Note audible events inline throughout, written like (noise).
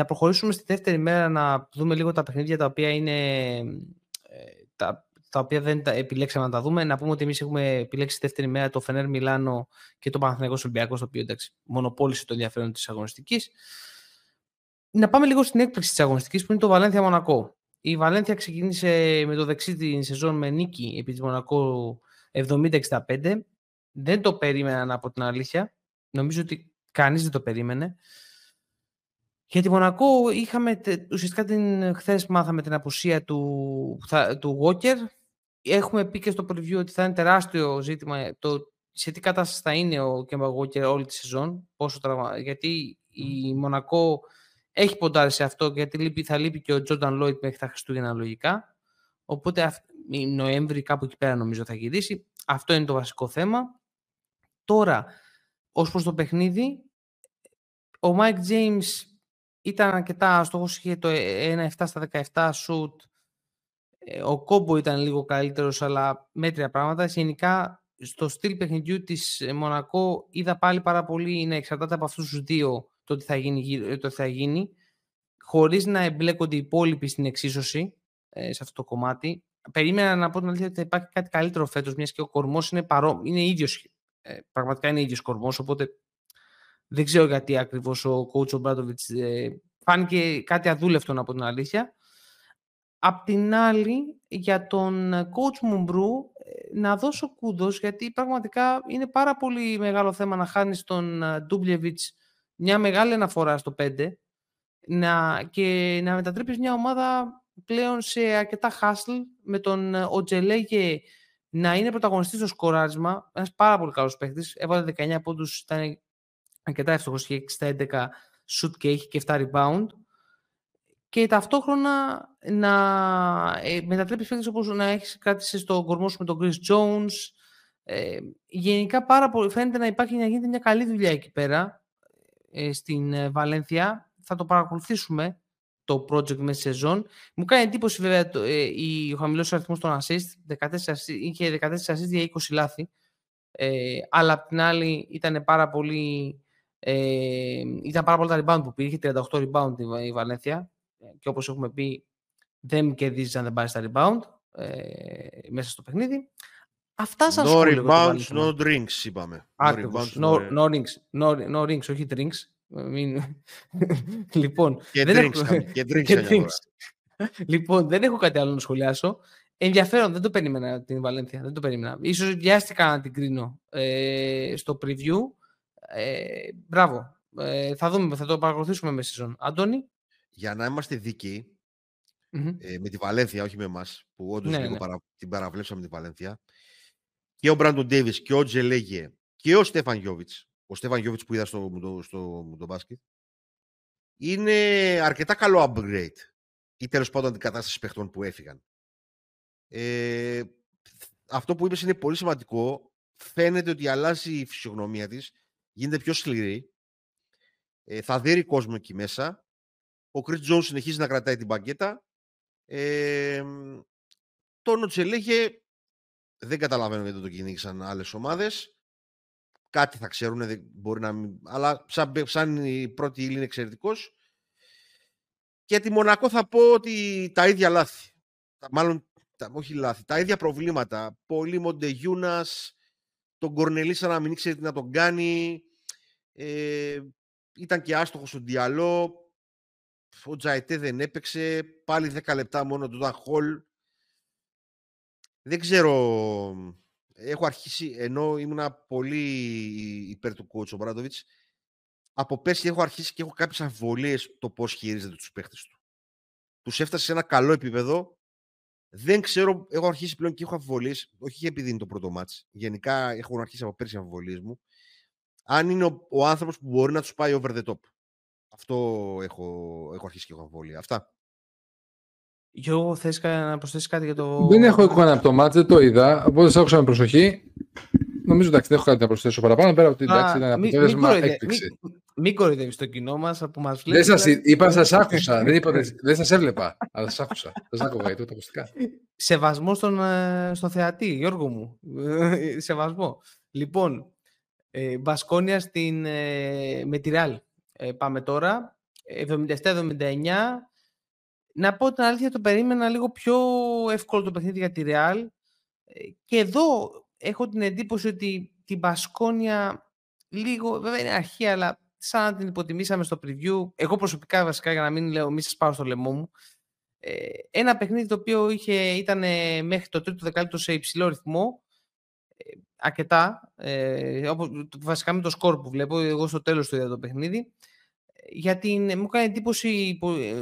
να προχωρήσουμε στη δεύτερη μέρα να δούμε λίγο τα παιχνίδια τα οποία είναι ε, τα, τα οποία δεν τα επιλέξαμε να τα δούμε. Να πούμε ότι εμείς έχουμε επιλέξει τη δεύτερη μέρα το Φενέρ Μιλάνο και το Παναθηναϊκό Ολυμπιακό, το οποίο εντάξει, μονοπόλησε το ενδιαφέρον της αγωνιστικής. Να πάμε λίγο στην έκπληξη της αγωνιστικής που είναι το Βαλένθια Μονακό. Η Βαλένθια ξεκίνησε με το δεξί την σεζόν με νίκη επί της Μονακό 70-65. Δεν το περίμεναν από την αλήθεια. Νομίζω ότι κανείς δεν το περίμενε. Για τη Μονακό είχαμε, ουσιαστικά την, χθες μάθαμε την απουσία του, του Walker. Έχουμε πει και στο preview ότι θα είναι τεράστιο ζήτημα το σε τι κατάσταση θα είναι ο Κέμπα Walker όλη τη σεζόν. Πόσο τραυμα... Γιατί η Μονακό έχει ποντάρει σε αυτό γιατί θα λείπει και ο Τζόρνταν Λόιτ μέχρι τα Χριστούγεννα λογικά. Οπότε Νοέμβρη κάπου εκεί πέρα νομίζω θα γυρίσει. Αυτό είναι το βασικό θέμα. Τώρα, ως προς το παιχνίδι, ο Mike James ήταν αρκετά στόχος, είχε το 1-7 στα 17 shoot. Ε, ο Κόμπο ήταν λίγο καλύτερος, αλλά μέτρια πράγματα. Γενικά, στο στυλ παιχνιδιού της Μονακό είδα πάλι πάρα πολύ να εξαρτάται από αυτούς τους δύο το τι θα γίνει, το θα γίνει χωρίς να εμπλέκονται οι υπόλοιποι στην εξίσωση ε, σε αυτό το κομμάτι. Περίμενα να πω την αλήθεια ότι θα υπάρχει κάτι καλύτερο φέτος, μιας και ο κορμός είναι, παρό... είναι ίδιος, ε, πραγματικά είναι ίδιος κορμός, οπότε δεν ξέρω γιατί ακριβώς ο coach Ομπράτοβιτς ε, φάνηκε κάτι αδούλευτο από την αλήθεια. Απ' την άλλη, για τον coach Μουμπρού, ε, να δώσω κούντος, γιατί πραγματικά είναι πάρα πολύ μεγάλο θέμα να χάνεις τον Ντούμπλεβιτς μια μεγάλη αναφορά στο 5 να, και να μετατρέπεις μια ομάδα πλέον σε αρκετά hustle με τον Οτζελέγε να είναι πρωταγωνιστής στο σκοράρισμα. Ένας πάρα πολύ καλός παίχτη. Έβαλε 19 πόντους, ήταν αρκετά εύστοχο και 6 11 shoot και έχει και 7 rebound. Και ταυτόχρονα να ε, μετατρέπεις παίχτε όπως να έχεις κράτησε στο κορμό σου με τον Chris Jones. Ε, γενικά πάρα πολύ, φαίνεται να υπάρχει να γίνεται μια καλή δουλειά εκεί πέρα ε, στην ε, Βαλένθια. Θα το παρακολουθήσουμε το project μέσα σεζόν. Μου κάνει εντύπωση βέβαια το, ε, η, ο χαμηλός αριθμός των assist. 14, είχε 14 assist για 20 λάθη. Ε, αλλά απ' την άλλη ήταν πάρα πολύ. Ε, ήταν πάρα πολλά τα rebound που πήρε. Είχε 38 rebound η, η Βαλένθια. Και όπως έχουμε πει, δεν κερδίζει αν δεν πάρεις τα rebound ε, μέσα στο παιχνίδι. Αυτά σας No rebounds, no drinks, είπαμε. Ακριβώς. No, no, no, rings, no, no rings, όχι drinks. Μην... (laughs) λοιπόν, και δεν drinks, έχω... και drinks, και drinks. λοιπόν, δεν έχω κάτι άλλο να σχολιάσω. Ενδιαφέρον, δεν το περίμενα την Βαλένθια. Δεν το περίμενα. Ίσως βιάστηκα να την κρίνω ε, στο preview. Ε, μπράβο. Ε, θα δούμε, θα το παρακολουθήσουμε με σεζόν. Αντώνη. Για να είμαστε δίκαιοι, mm-hmm. ε, με τη Βαλένθια, όχι με εμάς, που όντως ναι, ναι. Παρα, την παραβλέψαμε τη Βαλένθια και ο Μπράντον Ντέβι και ο Τζελέγε και ο Στέφαν Γιώβιτς, ο Στέφαν Γιώβιτς που είδα στο, στο, στο, στο μπάσκετ, είναι αρκετά καλό upgrade ή τέλος πάντων αντικατάσταση παιχτών που έφυγαν. Ε, αυτό που είπες είναι πολύ σημαντικό. Φαίνεται ότι αλλάζει η φυσιογνωμία της, γίνεται πιο σκληρή. Ε, θα δει κόσμο εκεί μέσα. Ο Chris Jones συνεχίζει να κρατάει την παγκέτα. Ε, τον Οτσελέγε δεν καταλαβαίνω γιατί το κυνήγησαν άλλες ομάδες. Κάτι θα ξέρουν, μπορεί να μην... αλλά σαν, σαν η πρώτη ύλη είναι εξαιρετικός. Και τη Μονακό θα πω ότι τα ίδια λάθη. Μάλλον, τα, όχι λάθη, τα ίδια προβλήματα. Πολύ Μοντεγιούνας, τον Κορνελίσα να μην ήξερε τι να τον κάνει. Ε, ήταν και άστοχος στον Διαλό. Ο Τζαϊτέ δεν έπαιξε. Πάλι 10 λεπτά μόνο του Χολ. Δεν ξέρω. Έχω αρχίσει, ενώ ήμουν πολύ υπέρ του coach ο Μπράντοβιτς, από πέρσι έχω αρχίσει και έχω κάποιες αμφιβολίες το πώς χειρίζεται τους παίχτες του. Τους έφτασε σε ένα καλό επίπεδο. Δεν ξέρω, έχω αρχίσει πλέον και έχω αμφιβολίες, όχι επειδή είναι το πρώτο μάτς. Γενικά έχω αρχίσει από πέρσι αμφιβολίες μου. Αν είναι ο, ο άνθρωπος που μπορεί να τους πάει over the top. Αυτό έχω, έχω αρχίσει και έχω αμφιβολία. Αυτά. Γιώργο, θες να προσθέσεις κάτι για το... Δεν έχω εικόνα από το μάτς, δεν το είδα, οπότε σε άκουσα με προσοχή. Νομίζω εντάξει, δεν έχω κάτι να προσθέσω παραπάνω, πέρα από ότι εντάξει, ήταν αποτέλεσμα έκπληξη. Μην κοροϊδεύεις το κοινό μας που μας βλέπεις. Δεν σας, είπα, σας άκουσα. δεν, είπα, δεν σας έβλεπα, αλλά σας άκουσα. Δεν σας άκουγα γιατί τα ακουστικά. Σεβασμό στον, ε, στο θεατή, Γιώργο μου. (laughs) Σεβασμό. Λοιπόν, ε, Μπασκόνια στην, ε, με τη Ρεάλ. Ε, πάμε τώρα. 77-79. Να πω την αλήθεια, το περίμενα λίγο πιο εύκολο το παιχνίδι για τη Real. Ε, και εδώ έχω την εντύπωση ότι την Πασκόνια λίγο, βέβαια είναι αρχή, αλλά σαν να την υποτιμήσαμε στο preview. Εγώ προσωπικά βασικά για να μην λέω μη σας πάω στο λαιμό μου. Ε, ένα παιχνίδι το οποίο είχε, ήταν μέχρι το τρίτο δεκάλεπτο σε υψηλό ρυθμό. Ε, αρκετά. Ε, όπως, βασικά με το σκορ που βλέπω, εγώ στο τέλος του είδα το παιχνίδι. Γιατί μου κάνει εντύπωση,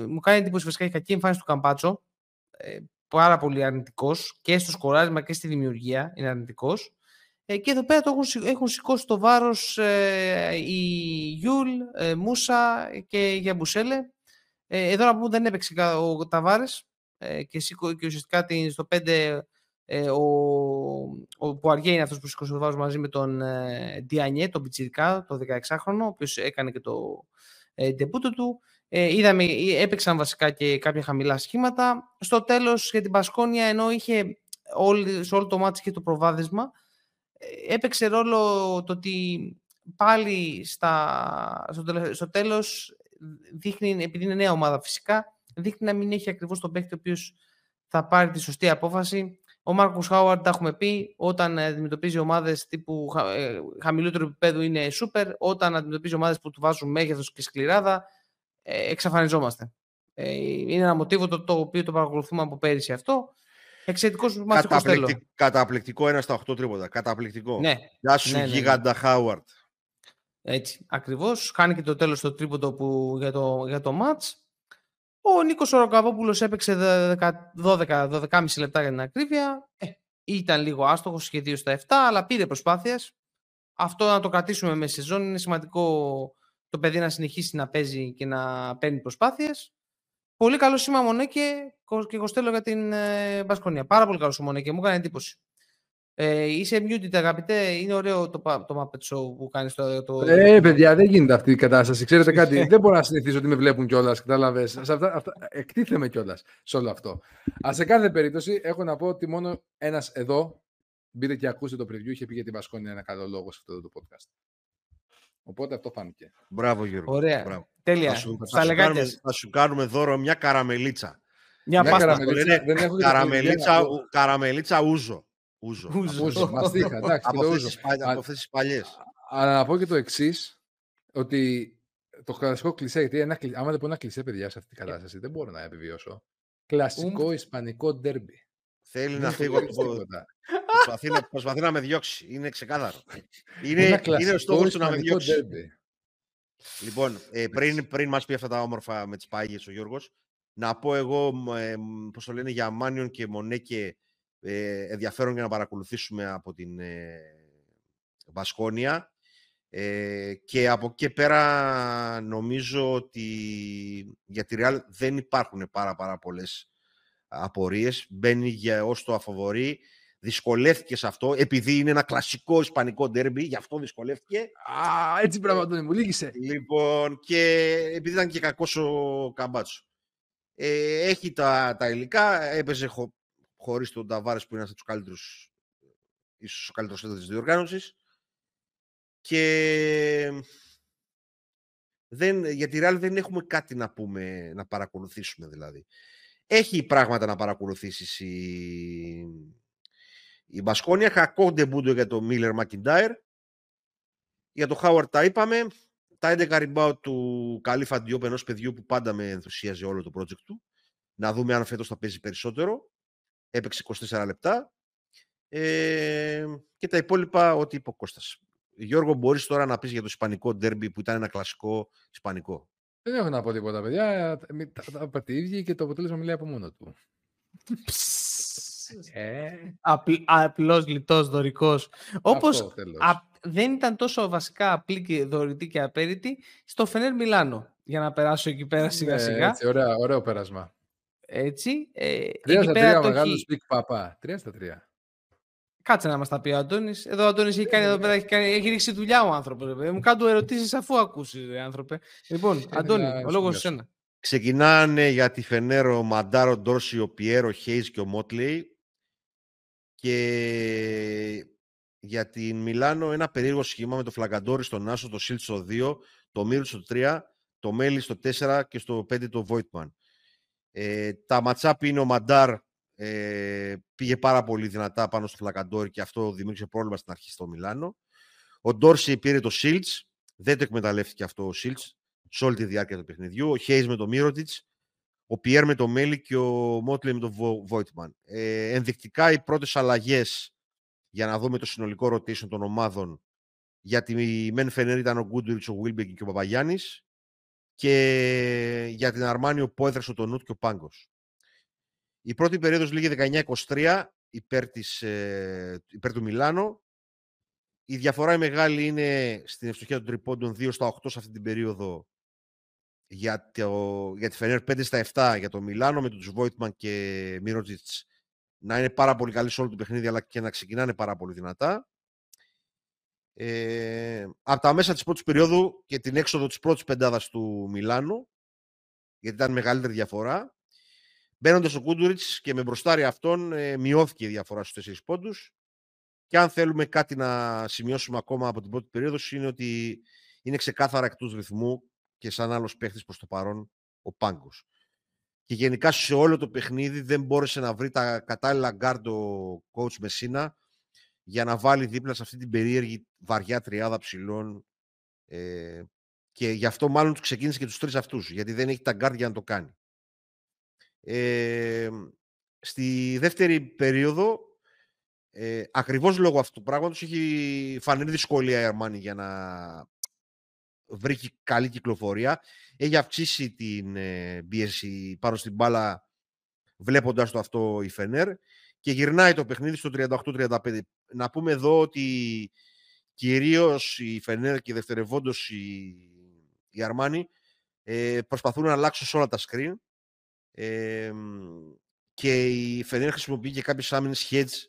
μου κάνει εντύπωση βασικά η κακή εμφάνιση του Καμπάτσο. Ε, πάρα πολύ αρνητικός και στο σκοράρισμα και στη δημιουργία είναι αρνητικός. Ε, και εδώ πέρα το έχουν, έχουν σηκώσει το βάρος ε, η Γιούλ, ε, Μούσα και η Γιαμπουσέλε. Ε, εδώ να πούμε δεν έπαιξε ο Ταβάρες ε, και, και ουσιαστικά στο 5 ε, ο, ο Πουαριέ είναι αυτός που σηκώσει το βάρος μαζί με τον ε, Διανιέ, τον πιτσιρικά, τον 16χρονο, ο οποίος έκανε και το ε, του. Ε, είδαμε, έπαιξαν βασικά και κάποια χαμηλά σχήματα. Στο τέλος για την Πασκόνια, ενώ είχε όλη, σε όλο το μάτι και το προβάδισμα, ε, έπαιξε ρόλο το ότι πάλι στα, στο, στο τέλος δείχνει, επειδή είναι νέα ομάδα φυσικά, δείχνει να μην έχει ακριβώς τον παίκτη ο οποίος θα πάρει τη σωστή απόφαση. Ο Μάρκο Χάουαρντ, τα έχουμε πει, όταν αντιμετωπίζει ομάδες τύπου ε, χαμηλότερου επίπεδου είναι σούπερ. Όταν αντιμετωπίζει ομάδες που του βάζουν μέγεθος και σκληράδα, ε, εξαφανιζόμαστε. Ε, είναι ένα μοτίβο το, το οποίο το παρακολουθούμε από πέρυσι αυτό. Εξαιρετικό μαθητικό Καταπληκτικ, Καταπληκτικό ένα στα 8 τρίποτα. Καταπληκτικό. Ναι. Γεια σου, ναι, ναι, ναι. γίγαντα Χάουαρτ. Έτσι, ακριβώς. Χάνει και το τέλος το τρίποντο που, για το, για το match. Ο Νίκος Οροκαβόπουλο έπαιξε 12-12,5 λεπτά για την ακρίβεια. Ε, ήταν λίγο άστοχος και 2 στα 7, αλλά πήρε προσπάθειες. Αυτό να το κρατήσουμε μες σεζόν. Είναι σημαντικό το παιδί να συνεχίσει να παίζει και να παίρνει προσπάθειες. Πολύ καλό σήμα Μονέκε και Κοστέλο για την ε, Μπασκονία. Πάρα πολύ καλό ο Μονέκε, μου έκανε εντύπωση. Ε, είσαι muted, αγαπητέ. Είναι ωραίο το, το Muppet Show που κάνεις το. το... Ε, παιδιά, δεν γίνεται αυτή η κατάσταση. Ξέρετε κάτι, (laughs) δεν μπορώ να συνηθίσω ότι με βλέπουν κιόλας. Κατάλαβες. Εκτίθεμαι κιόλας σε όλο αυτό. Α, σε κάθε περίπτωση, έχω να πω ότι μόνο ένας εδώ. Μπείτε και ακούστε το preview. Είχε πει για την Βασκόνια ένα καλό λόγο σε αυτό το podcast. Οπότε αυτό φάνηκε. Μπράβο, Γιώργο. Ωραία. Μπράβο. Τέλεια. Θα σου, θα, σου κάνουμε, θα σου κάνουμε δώρο μια καραμελίτσα. Μια, μια καραμελίτσα. Δεν έχω καραμελίτσα, καραμελίτσα ούζο. Ούζο. Ούζο. ούζο. Μαστίχα, εντάξει. από αυτές τις παλιές. Αλλά να πω και το εξής ότι το κλασικό κλισέ, γιατί ένα, άμα δεν πω ένα κλισέ, παιδιά, σε αυτή την κατάσταση, δεν μπορώ να επιβιώσω. Κλασικό ισπανικό ντέρμπι. Θέλει να (laughs) φύγω από προσπαθεί, να, προσπαθεί να με διώξει. Είναι ξεκάθαρο. Είναι, είναι ο στόχος του να με διώξει. Λοιπόν, ε, πριν, πριν μας πει αυτά τα όμορφα με τις πάγιες ο Γιώργος, να πω εγώ, ε, πώς το λένε, για Μάνιον και Μονέκε ε, ενδιαφέρον για να παρακολουθήσουμε από την ε, Βασκόνια. Ε, και από εκεί πέρα νομίζω ότι για τη Real δεν υπάρχουν πάρα πάρα πολλές απορίες. Μπαίνει για ως το αφοβορεί. Δυσκολεύτηκε σε αυτό, επειδή είναι ένα κλασικό ισπανικό ντέρμπι, γι' αυτό δυσκολεύτηκε. Α, έτσι πράγμα μου λύγησε. Λοιπόν, και επειδή ήταν και κακός ο Καμπάτσο. Ε, έχει τα, τα υλικά, έπαιζε χω, χωρίς τον Ταβάρες που είναι ένας από τους καλύτερους, ίσως ο καλύτερος της διοργάνωσης. Και δεν, για τη Real δεν έχουμε κάτι να πούμε, να παρακολουθήσουμε δηλαδή. Έχει πράγματα να παρακολουθήσεις η, η Μπασκόνια. Κακό ντεμπούντο για το Μίλλερ Μακιντάιρ. Για το Χάουαρτ τα είπαμε. Τα 11 rebound του Καλίφα Ντιόπ ενός παιδιού που πάντα με ενθουσίαζε όλο το project του. Να δούμε αν φέτος θα παίζει περισσότερο. Έπαιξε 24 λεπτά. Ε, και τα υπόλοιπα ό,τι είπε ο Κώστας. Γιώργο, μπορείς τώρα να πεις για το ισπανικό ντέρμπι που ήταν ένα κλασικό ισπανικό; Δεν έχω να πω τίποτα, παιδιά. Τα, τα, και το αποτέλεσμα μιλάει από μόνο του. ε, απλός λιτός δωρικός. Όπως δεν ήταν τόσο βασικά απλή και δωρητή και απέριτη στο Φενέρ Μιλάνο. Για να περάσω εκεί πέρα σιγά ναι, σιγά. Έτσι, ωραία, ωραίο πέρασμα. Έτσι. Ε, τρία στα τρία, μεγάλο έχει... παπά. Τρία στα τρία. Κάτσε να μας τα πει ο Αντώνης. Εδώ ο Αντώνης έχει κάνει εδώ πέρα, έχει, κάνει, έχει ρίξει δουλειά ο άνθρωπος. Μου κάνω ερωτήσεις αφού ακούσεις, άνθρωπε. Λοιπόν, Αντώνη, ο λόγος σου σένα. Ξεκινάνε για τη Φενέρο Μαντάρο Ντόρσι, ο Πιέρο Χέις και ο Μότλεϊ. Και για την Μιλάνο ένα περίεργο σχήμα με το Φλαγκαντόρι στον Άσο, το Σίλτ στο 2, το Μύρου στο 3, το Μέλι στο 4 και στο 5 το Voigtman. Ε, τα ματσάπ είναι ο Μαντάρ ε, πήγε πάρα πολύ δυνατά πάνω στο Φλακαντόρι και αυτό δημιούργησε πρόβλημα στην αρχή στο Μιλάνο. Ο Ντόρσι πήρε το Σιλντς, δεν το εκμεταλλεύτηκε αυτό ο Σιλντς σε όλη τη διάρκεια του παιχνιδιού. Ο Χέις με το Μίροτιτς, ο Πιέρ με το Μέλι και ο Μότλεϊ με το Βόιτμαν. Ε, ενδεικτικά οι πρώτες αλλαγές για να δούμε το συνολικό rotation των ομάδων για τη μεν Φενέρ ήταν ο Γκούντουριτς, ο Βίλμπεκιν και ο Παπαγιάννης και για την Αρμάνη ο Πόιθρες, ο Τονούτ και ο Πάγκος. Η πρώτη περίοδος λίγη 19-23 υπέρ, της, ε, υπέρ του Μιλάνο. Η διαφορά η μεγάλη είναι στην ευστοχία των τριπώντων 2 στα 8 σε αυτή την περίοδο για, το, για τη Φενέρ 5 στα 7 για το Μιλάνο με τους Βόιτμαν και Μίροτζιτς να είναι πάρα πολύ καλή σε όλο το παιχνίδι αλλά και να ξεκινάνε πάρα πολύ δυνατά. Ε, από τα μέσα της πρώτης περίοδου και την έξοδο της πρώτης πεντάδας του Μιλάνου γιατί ήταν μεγαλύτερη διαφορά Μπαίνοντας ο Κούντουριτς και με μπροστάρι αυτόν, ε, μειώθηκε η διαφορά στους 4 πόντους. Και αν θέλουμε κάτι να σημειώσουμε ακόμα από την πρώτη περίοδος, είναι ότι είναι ξεκάθαρα εκτός ρυθμού και σαν άλλος παίχτης προς το παρόν ο Πάγκος. Και γενικά σε όλο το παιχνίδι δεν μπόρεσε να βρει τα κατάλληλα γκάρντο coach Μεσίνα για να βάλει δίπλα σε αυτή την περίεργη βαριά τριάδα ψηλών. Ε, και γι' αυτό μάλλον τους ξεκίνησε και τους τρεις αυτούς, γιατί δεν έχει τα γκαρντ για να το κάνει. Ε, στη δεύτερη περίοδο, ε, ακριβώς λόγω αυτού του πράγματος, έχει φανερή δυσκολία η Αρμάνη για να βρει καλή κυκλοφορία. Έχει αυξήσει την ε, πίεση πάνω στην μπάλα βλέποντας το αυτό η Φενέρ και γυρνάει το παιχνίδι στο 38-35. Να πούμε εδώ ότι κυρίως η Φενέρ και δευτερευόντως η, η Αρμάνη ε, προσπαθούν να αλλάξουν σε όλα τα screen και η Φενέρ χρησιμοποιεί και κάποιες άμυνες hedge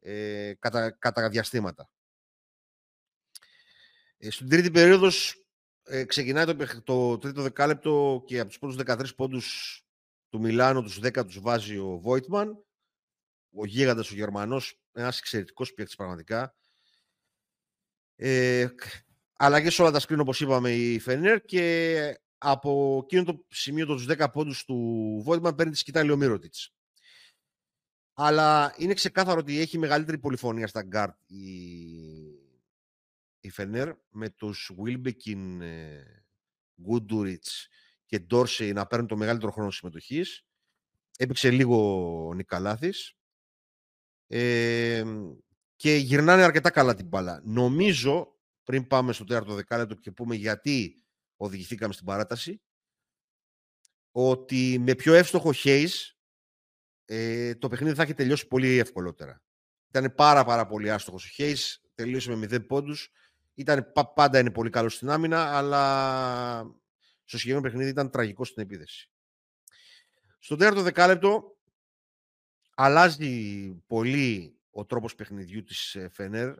ε, κατά, κατά διαστήματα. Ε, στην τρίτη περίοδος ε, ξεκινάει το, το τρίτο δεκάλεπτο και από τους πρώτους 13 πόντους του Μιλάνου, τους 10 τους βάζει ο Βόιτμαν, ο γίγαντας ο Γερμανός, ένας εξαιρετικός παίκτης πραγματικά. Ε, αλλαγές σε όλα τα σκριν όπως είπαμε η Φενέρ και από εκείνο το σημείο των 10 πόντους του Βόιτμαν παίρνει τη σκυτάλη ο Μίροτιτς. Αλλά είναι ξεκάθαρο ότι έχει μεγαλύτερη πολυφωνία στα γκαρντ η, η Φενέρ με τους Βίλμπεκιν, Γκούντουριτς και Ντόρσεϊ να παίρνουν το μεγαλύτερο χρόνο συμμετοχής. Έπαιξε λίγο ο Νικαλάθης. Ε, και γυρνάνε αρκετά καλά την μπάλα. Νομίζω, πριν πάμε στο τέταρτο δεκάλεπτο και πούμε γιατί οδηγηθήκαμε στην παράταση, ότι με πιο εύστοχο Hayes ε, το παιχνίδι θα έχει τελειώσει πολύ ευκολότερα. Ήταν πάρα πάρα πολύ άστοχος ο Hayes, τελείωσε με 0 πόντους. Ήταν, πάντα είναι πολύ καλός στην άμυνα, αλλά στο συγκεκριμένο παιχνίδι ήταν τραγικό στην επίδεση. Στο τέταρτο δεκάλεπτο αλλάζει πολύ ο τρόπος παιχνιδιού της Φενέρ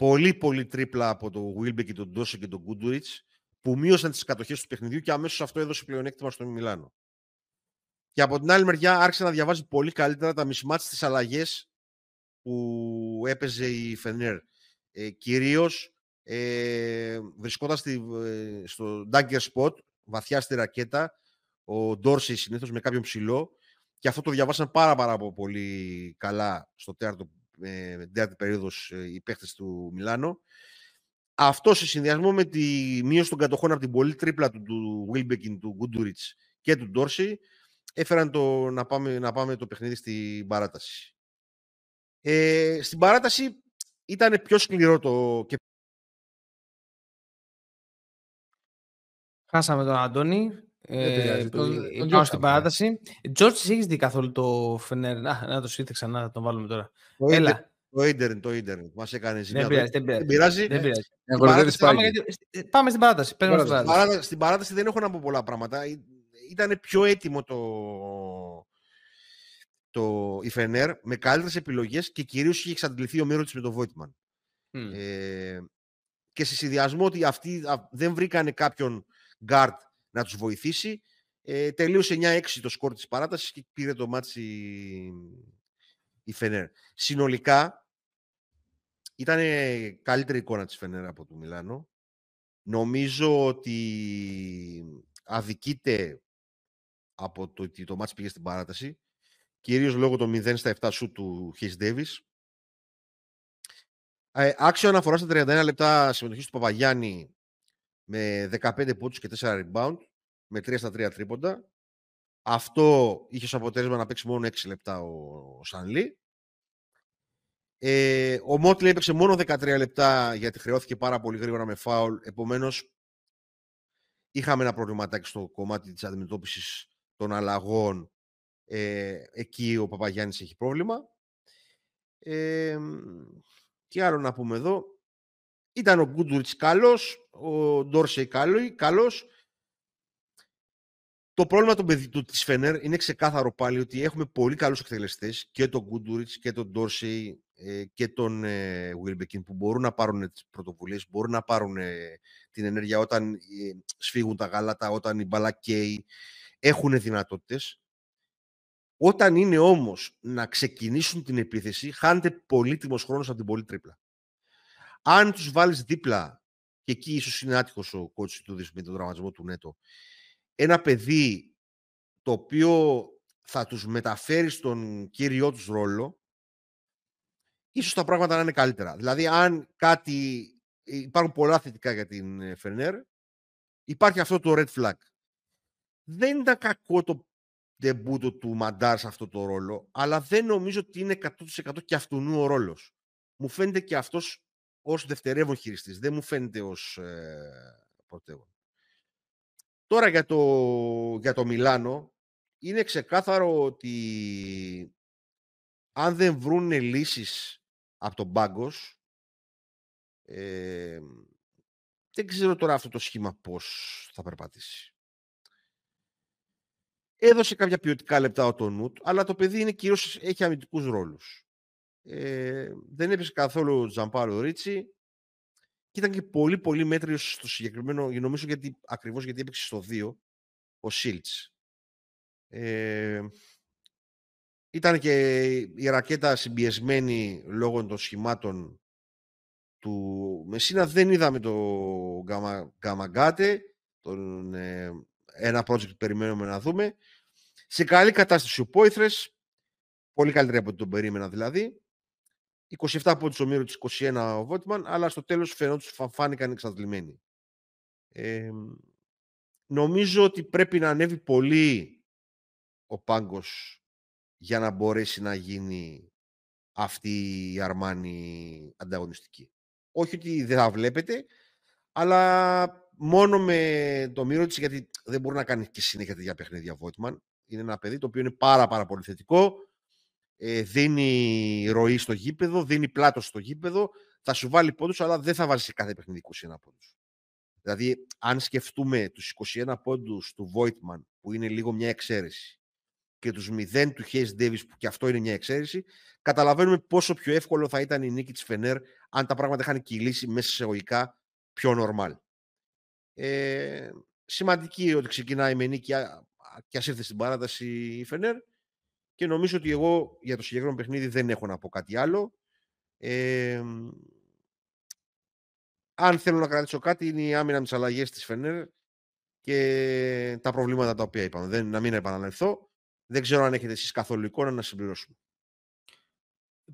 πολύ πολύ τρίπλα από το Wilbeck και τον Ντόσο και τον Γκούντουριτς που μείωσαν τις κατοχές του παιχνιδιού και αμέσως αυτό έδωσε πλεονέκτημα στο Μιλάνο. Και από την άλλη μεριά άρχισε να διαβάζει πολύ καλύτερα τα μισμάτια στις αλλαγές που έπαιζε η Φενέρ. Ε, κυρίως ε, βρισκόταν στη, ε, στο dagger spot, βαθιά στη ρακέτα, ο Ντόρσεϊ συνήθως με κάποιον ψηλό και αυτό το διαβάσαν πάρα, πάρα πολύ καλά στο τέταρτο ε, τέταρτη περίοδος ε, οι παίχτες του Μιλάνο. Αυτό σε συνδυασμό με τη μείωση των κατοχών από την πολύ τρίπλα του, του Wilbekin, του Γκούντουριτς και του Ντόρση έφεραν το, να, πάμε, να πάμε το παιχνίδι στην παράταση. Ε, στην παράταση ήταν πιο σκληρό το... Και... Χάσαμε τον Αντώνη. Ε, τον, τον, τον στην παράταση. Τζόρτζ, έχεις δει καθόλου το Φενέρ. Να, να το σύνθε ξανά, θα τον βάλουμε τώρα. Το Έλα. Το ίντερνετ, το ίντερνετ. Μας έκανε ζημιά. Δεν πειράζει. Δεν πειράζει. Δεν πειράζει. Πάμε, πάμε στην παράταση. Στην παράταση. στην παράταση δεν έχω να πω πολλά πράγματα. Ήταν πιο έτοιμο το, το η Φενέρ με καλύτερες επιλογές και κυρίως είχε εξαντληθεί ο Μίρο με τον Βόιτμαν. Mm. Ε, και σε συνδυασμό ότι αυτοί δεν βρήκανε κάποιον γκαρντ να τους βοηθήσει. Ε, τελείωσε 9-6 το σκορ της παράτασης και πήρε το ματς η Φενέρ. Συνολικά ήταν καλύτερη εικόνα της Φενέρ από το Μιλάνο. Νομίζω ότι αδικείται από το ότι το μάτς πήγε στην παράταση, κυρίως λόγω των 0 στα 7 σου του Χις Ντέβις. Ε, άξιο αναφορά στα 31 λεπτά συμμετοχής του Παπαγιάννη με 15 πόντους και 4 rebound, με 3 στα 3 τρίποντα. Αυτό είχε ως αποτέλεσμα να παίξει μόνο 6 λεπτά ο, ο Σανλή. Ε, ο Μότλι έπαιξε μόνο 13 λεπτά γιατί χρεώθηκε πάρα πολύ γρήγορα με φάουλ. Επομένως, είχαμε ένα προβληματάκι στο κομμάτι της αντιμετώπισης των αλλαγών. Ε, εκεί ο Παπαγιάννης έχει πρόβλημα. Ε, τι άλλο να πούμε εδώ. Ήταν ο Γκούντουριτς καλός, ο Ντόρσεϊ καλός. Το πρόβλημα του, του, της Φενέρ είναι ξεκάθαρο πάλι ότι έχουμε πολύ καλούς εκτελεστές και τον Γκούντουριτς και τον Ντόρσεϊ ε, και τον ε, που μπορούν να πάρουν τις πρωτοβουλίες, μπορούν να πάρουν ε, την ενέργεια όταν ε, σφίγουν τα γάλατα, όταν η μπαλά καίει, έχουν δυνατότητες. Όταν είναι όμως να ξεκινήσουν την επίθεση, χάνεται πολύτιμος χρόνος από την πολύ τρίπλα. Αν τους βάλεις δίπλα, και εκεί ίσως είναι άτυχος ο κότσος του με τον δραματισμό του Νέτο, ένα παιδί το οποίο θα τους μεταφέρει στον κύριό τους ρόλο, ίσως τα πράγματα να είναι καλύτερα. Δηλαδή, αν κάτι... Υπάρχουν πολλά θετικά για την Φερνέρ, υπάρχει αυτό το red flag. Δεν ήταν κακό το ντεμπούτο του Μαντάρς σε αυτό το ρόλο, αλλά δεν νομίζω ότι είναι 100% και αυτού ο ρόλος. Μου φαίνεται και αυτός ως δευτερεύον χειριστής. Δεν μου φαίνεται ως ε, πρωτεύον. Τώρα για το, για το Μιλάνο, είναι ξεκάθαρο ότι αν δεν βρουν λύσεις από τον Πάγκος, ε, δεν ξέρω τώρα αυτό το σχήμα πώς θα περπατήσει. Έδωσε κάποια ποιοτικά λεπτά ο Τονούτ, αλλά το παιδί είναι κυρίως, έχει αμυντικούς ρόλους. Ε, δεν έπαιζε καθόλου ο Τζαμπάρο Ρίτσι και ήταν και πολύ πολύ μέτριος στο συγκεκριμένο, νομίζω γιατί, ακριβώς γιατί έπαιξε στο 2, ο Σίλτς. Ε, ήταν και η ρακέτα συμπιεσμένη λόγω των σχημάτων του Μεσίνα. Δεν είδαμε το Γκαμαγκάτε, τον, ε, ένα project που περιμένουμε να δούμε. Σε καλή κατάσταση ο Πόηθρες, πολύ καλύτερη από τον περίμενα δηλαδή. 27 από ο Μύρος 21 ο Βότμαν, αλλά στο τέλος φαινόντουσαν φάνηκαν εξαντλημένοι. Ε, νομίζω ότι πρέπει να ανέβει πολύ ο πάγκος για να μπορέσει να γίνει αυτή η Αρμάνη ανταγωνιστική. Όχι ότι δεν θα βλέπετε, αλλά μόνο με το Μύρο γιατί δεν μπορεί να κάνει και συνέχεια τέτοια παιχνίδια Βότμαν. Είναι ένα παιδί το οποίο είναι πάρα, πάρα πολύ θετικό ε, δίνει ροή στο γήπεδο, δίνει πλάτος στο γήπεδο, θα σου βάλει πόντους, αλλά δεν θα βάζει σε κάθε παιχνίδι 21 πόντους. Δηλαδή, αν σκεφτούμε τους 21 πόντους του Voigtman, που είναι λίγο μια εξαίρεση, και τους 0 του Hayes Davis, που και αυτό είναι μια εξαίρεση, καταλαβαίνουμε πόσο πιο εύκολο θα ήταν η νίκη της Φενέρ αν τα πράγματα είχαν κυλήσει μέσα σε εγωικά πιο normal. Ε, σημαντική ότι ξεκινάει με νίκη και ας ήρθε στην παράταση η Φενέρ και νομίζω ότι εγώ για το συγκεκριμένο παιχνίδι δεν έχω να πω κάτι άλλο. Ε, αν θέλω να κρατήσω κάτι είναι η άμυνα με τις αλλαγές της Φενέρ και τα προβλήματα τα οποία είπαμε. Δεν, να μην επαναληφθώ. Δεν ξέρω αν έχετε εσείς καθόλου εικόνα να συμπληρώσουμε.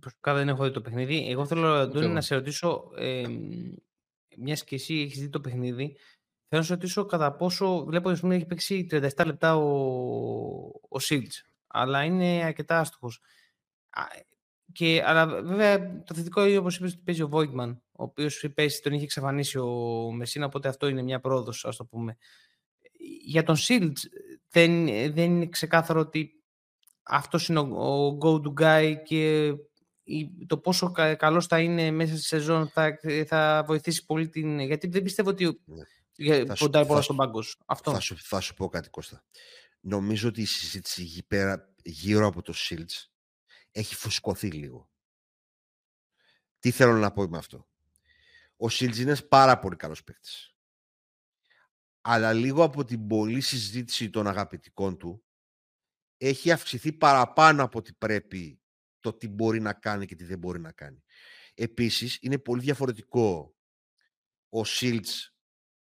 Προσωπικά δεν έχω δει το παιχνίδι. Εγώ θέλω Αντώνη, να σε ρωτήσω, ε, μιας και εσύ έχεις δει το παιχνίδι, θέλω να σε ρωτήσω κατά πόσο βλέπω ότι έχει παίξει 37 λεπτά ο, ο αλλά είναι αρκετά άστοχος. Και, αλλά βέβαια το θετικό είναι όπως είπες ότι παίζει ο Voigtman, ο οποίος πέσει τον είχε εξαφανίσει ο Μεσίνα, οπότε αυτό είναι μια πρόοδος, ας το πούμε. Για τον Shields δεν, δεν είναι ξεκάθαρο ότι αυτός είναι ο, go-to guy και το πόσο καλός θα είναι μέσα στη σεζόν θα, θα βοηθήσει πολύ την. Γιατί δεν πιστεύω ότι. Ναι. Ποντάρει πολλά στον πάγκο. Θα, σου, θα σου πω κάτι, Κώστα νομίζω ότι η συζήτηση γύρω από το Shields έχει φουσκωθεί λίγο. Τι θέλω να πω με αυτό; Ο Shields είναι πάρα πολύ καλός παίκτης. Αλλά λίγο από την πολλή συζήτηση των αγαπητικών του έχει αυξηθεί παραπάνω από ό,τι πρέπει το τι μπορεί να κάνει και τι δεν μπορεί να κάνει. Επίσης, είναι πολύ διαφορετικό ο Shields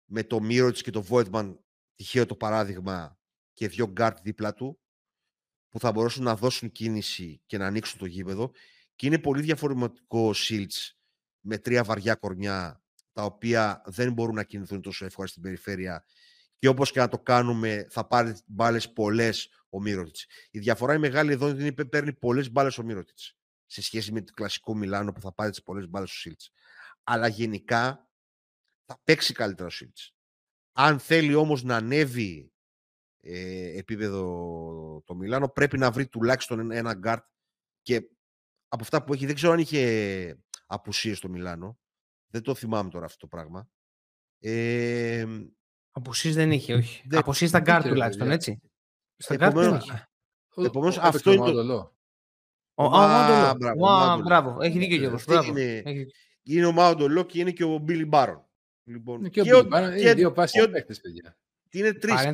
με το Μίροτιτς και το Voigtmann, τυχαίο το παράδειγμα, και δύο γκαρντ δίπλα του, που θα μπορούσαν να δώσουν κίνηση και να ανοίξουν το γήπεδο. Και είναι πολύ διαφορετικό ο Shields με τρία βαριά κορμιά, τα οποία δεν μπορούν να κινηθούν τόσο εύκολα στην περιφέρεια και όπως και να το κάνουμε θα πάρει μπάλες πολλές ο Μίροτιτς. Η διαφορά είναι μεγάλη εδώ είναι ότι παίρνει πολλές μπάλες ο Μίροτιτς σε σχέση με το κλασικό Μιλάνο που θα πάρει τις πολλές μπάλες ο Σιλντς. Αλλά γενικά θα παίξει καλύτερα ο Σιλντς. Αν θέλει όμως να ανέβει ε, επίπεδο το Μιλάνο πρέπει να βρει τουλάχιστον ένα γκαρντ και από αυτά που έχει δεν ξέρω αν είχε απουσίες στο Μιλάνο δεν το θυμάμαι τώρα αυτό το πράγμα ε, Απουσίες δεν είχε, όχι. Δεν... Απουσίες στα γκαρντ τουλάχιστον, έτσι. Στα επομένως, επομένως αυτό είναι το... Ο μπράβο, έχει δίκιο Γιώργος. Είναι ο Μάουντολό και είναι και ο Μπίλι Μπάρον. Λοιπόν, και, ο Μπίλι είναι δύο πάσια παίκτες, παιδιά. Είναι τρεις.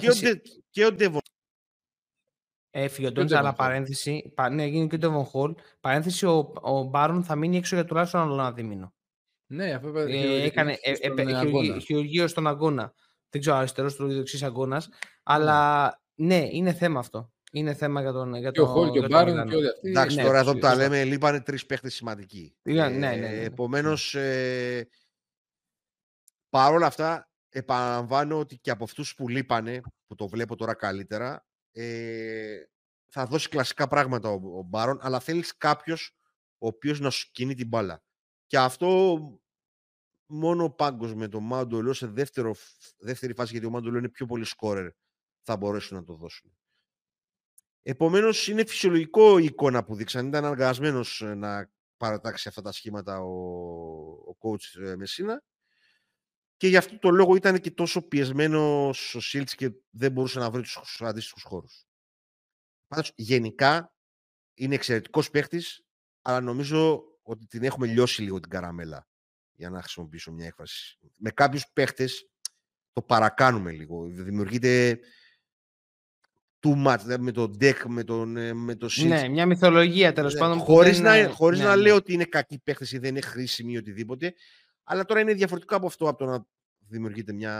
Και ο Ντεβον. Έφυγε ο Ντόντζα, αλλά παρένθεση. Ναι, έγινε και ο Ντεβον Χολ. Παρένθεση, ο Μπάρον θα μείνει έξω για τουλάχιστον άλλο ένα δίμηνο. Ναι, αυτό ε, έκανε χειρουργείο στον αγώνα δεν ξέρω αριστερός του δεξί αγώνας. Αλλά ναι. ναι, είναι θέμα αυτό. Είναι θέμα για τον. Για και ο Χόλ και ο Μπάρον και όλοι αυτοί. Εντάξει, ναι, τώρα εδώ που τα λέμε, λείπανε τρεις παίχτες σημαντικοί. Ναι, ναι, ναι, ναι. Επομένως, ε, παρόλα αυτά, επαναλαμβάνω ότι και από αυτούς που λείπανε, που το βλέπω τώρα καλύτερα, ε, θα δώσει κλασικά πράγματα ο, ο Μπάρον, αλλά θέλεις κάποιος ο οποίος να σου κινεί την μπάλα. Και αυτό μόνο ο Πάγκος με το Μάντολο σε δεύτερο, δεύτερη φάση, γιατί ο Μάντολο είναι πιο πολύ σκόρερ, θα μπορέσουν να το δώσουν. Επομένως, είναι φυσιολογικό η εικόνα που δείξαν. Ήταν αναγκασμένο ε, να παρατάξει αυτά τα σχήματα ο, ο coach ε, Μεσίνα. Και γι' αυτό το λόγο ήταν και τόσο πιεσμένο ο Σίλτς και δεν μπορούσε να βρει τους αντίστοιχους χώρους. Πάντως, γενικά είναι εξαιρετικός παίχτης, αλλά νομίζω ότι την έχουμε λιώσει λίγο την καραμέλα για να χρησιμοποιήσω μια έκφραση. Με κάποιους παίχτες το παρακάνουμε λίγο. Δημιουργείται too much, δηλαδή με το deck, με, τον, ε, με το shield. Ναι, μια μυθολογία τέλος ναι, πάντων. Χωρίς, να, χωρίς ναι, να ναι. λέω ότι είναι κακή παίχτες ή δεν είναι χρήσιμη ή οτιδήποτε. Αλλά τώρα είναι διαφορετικό από αυτό, από το να δημιουργείται μια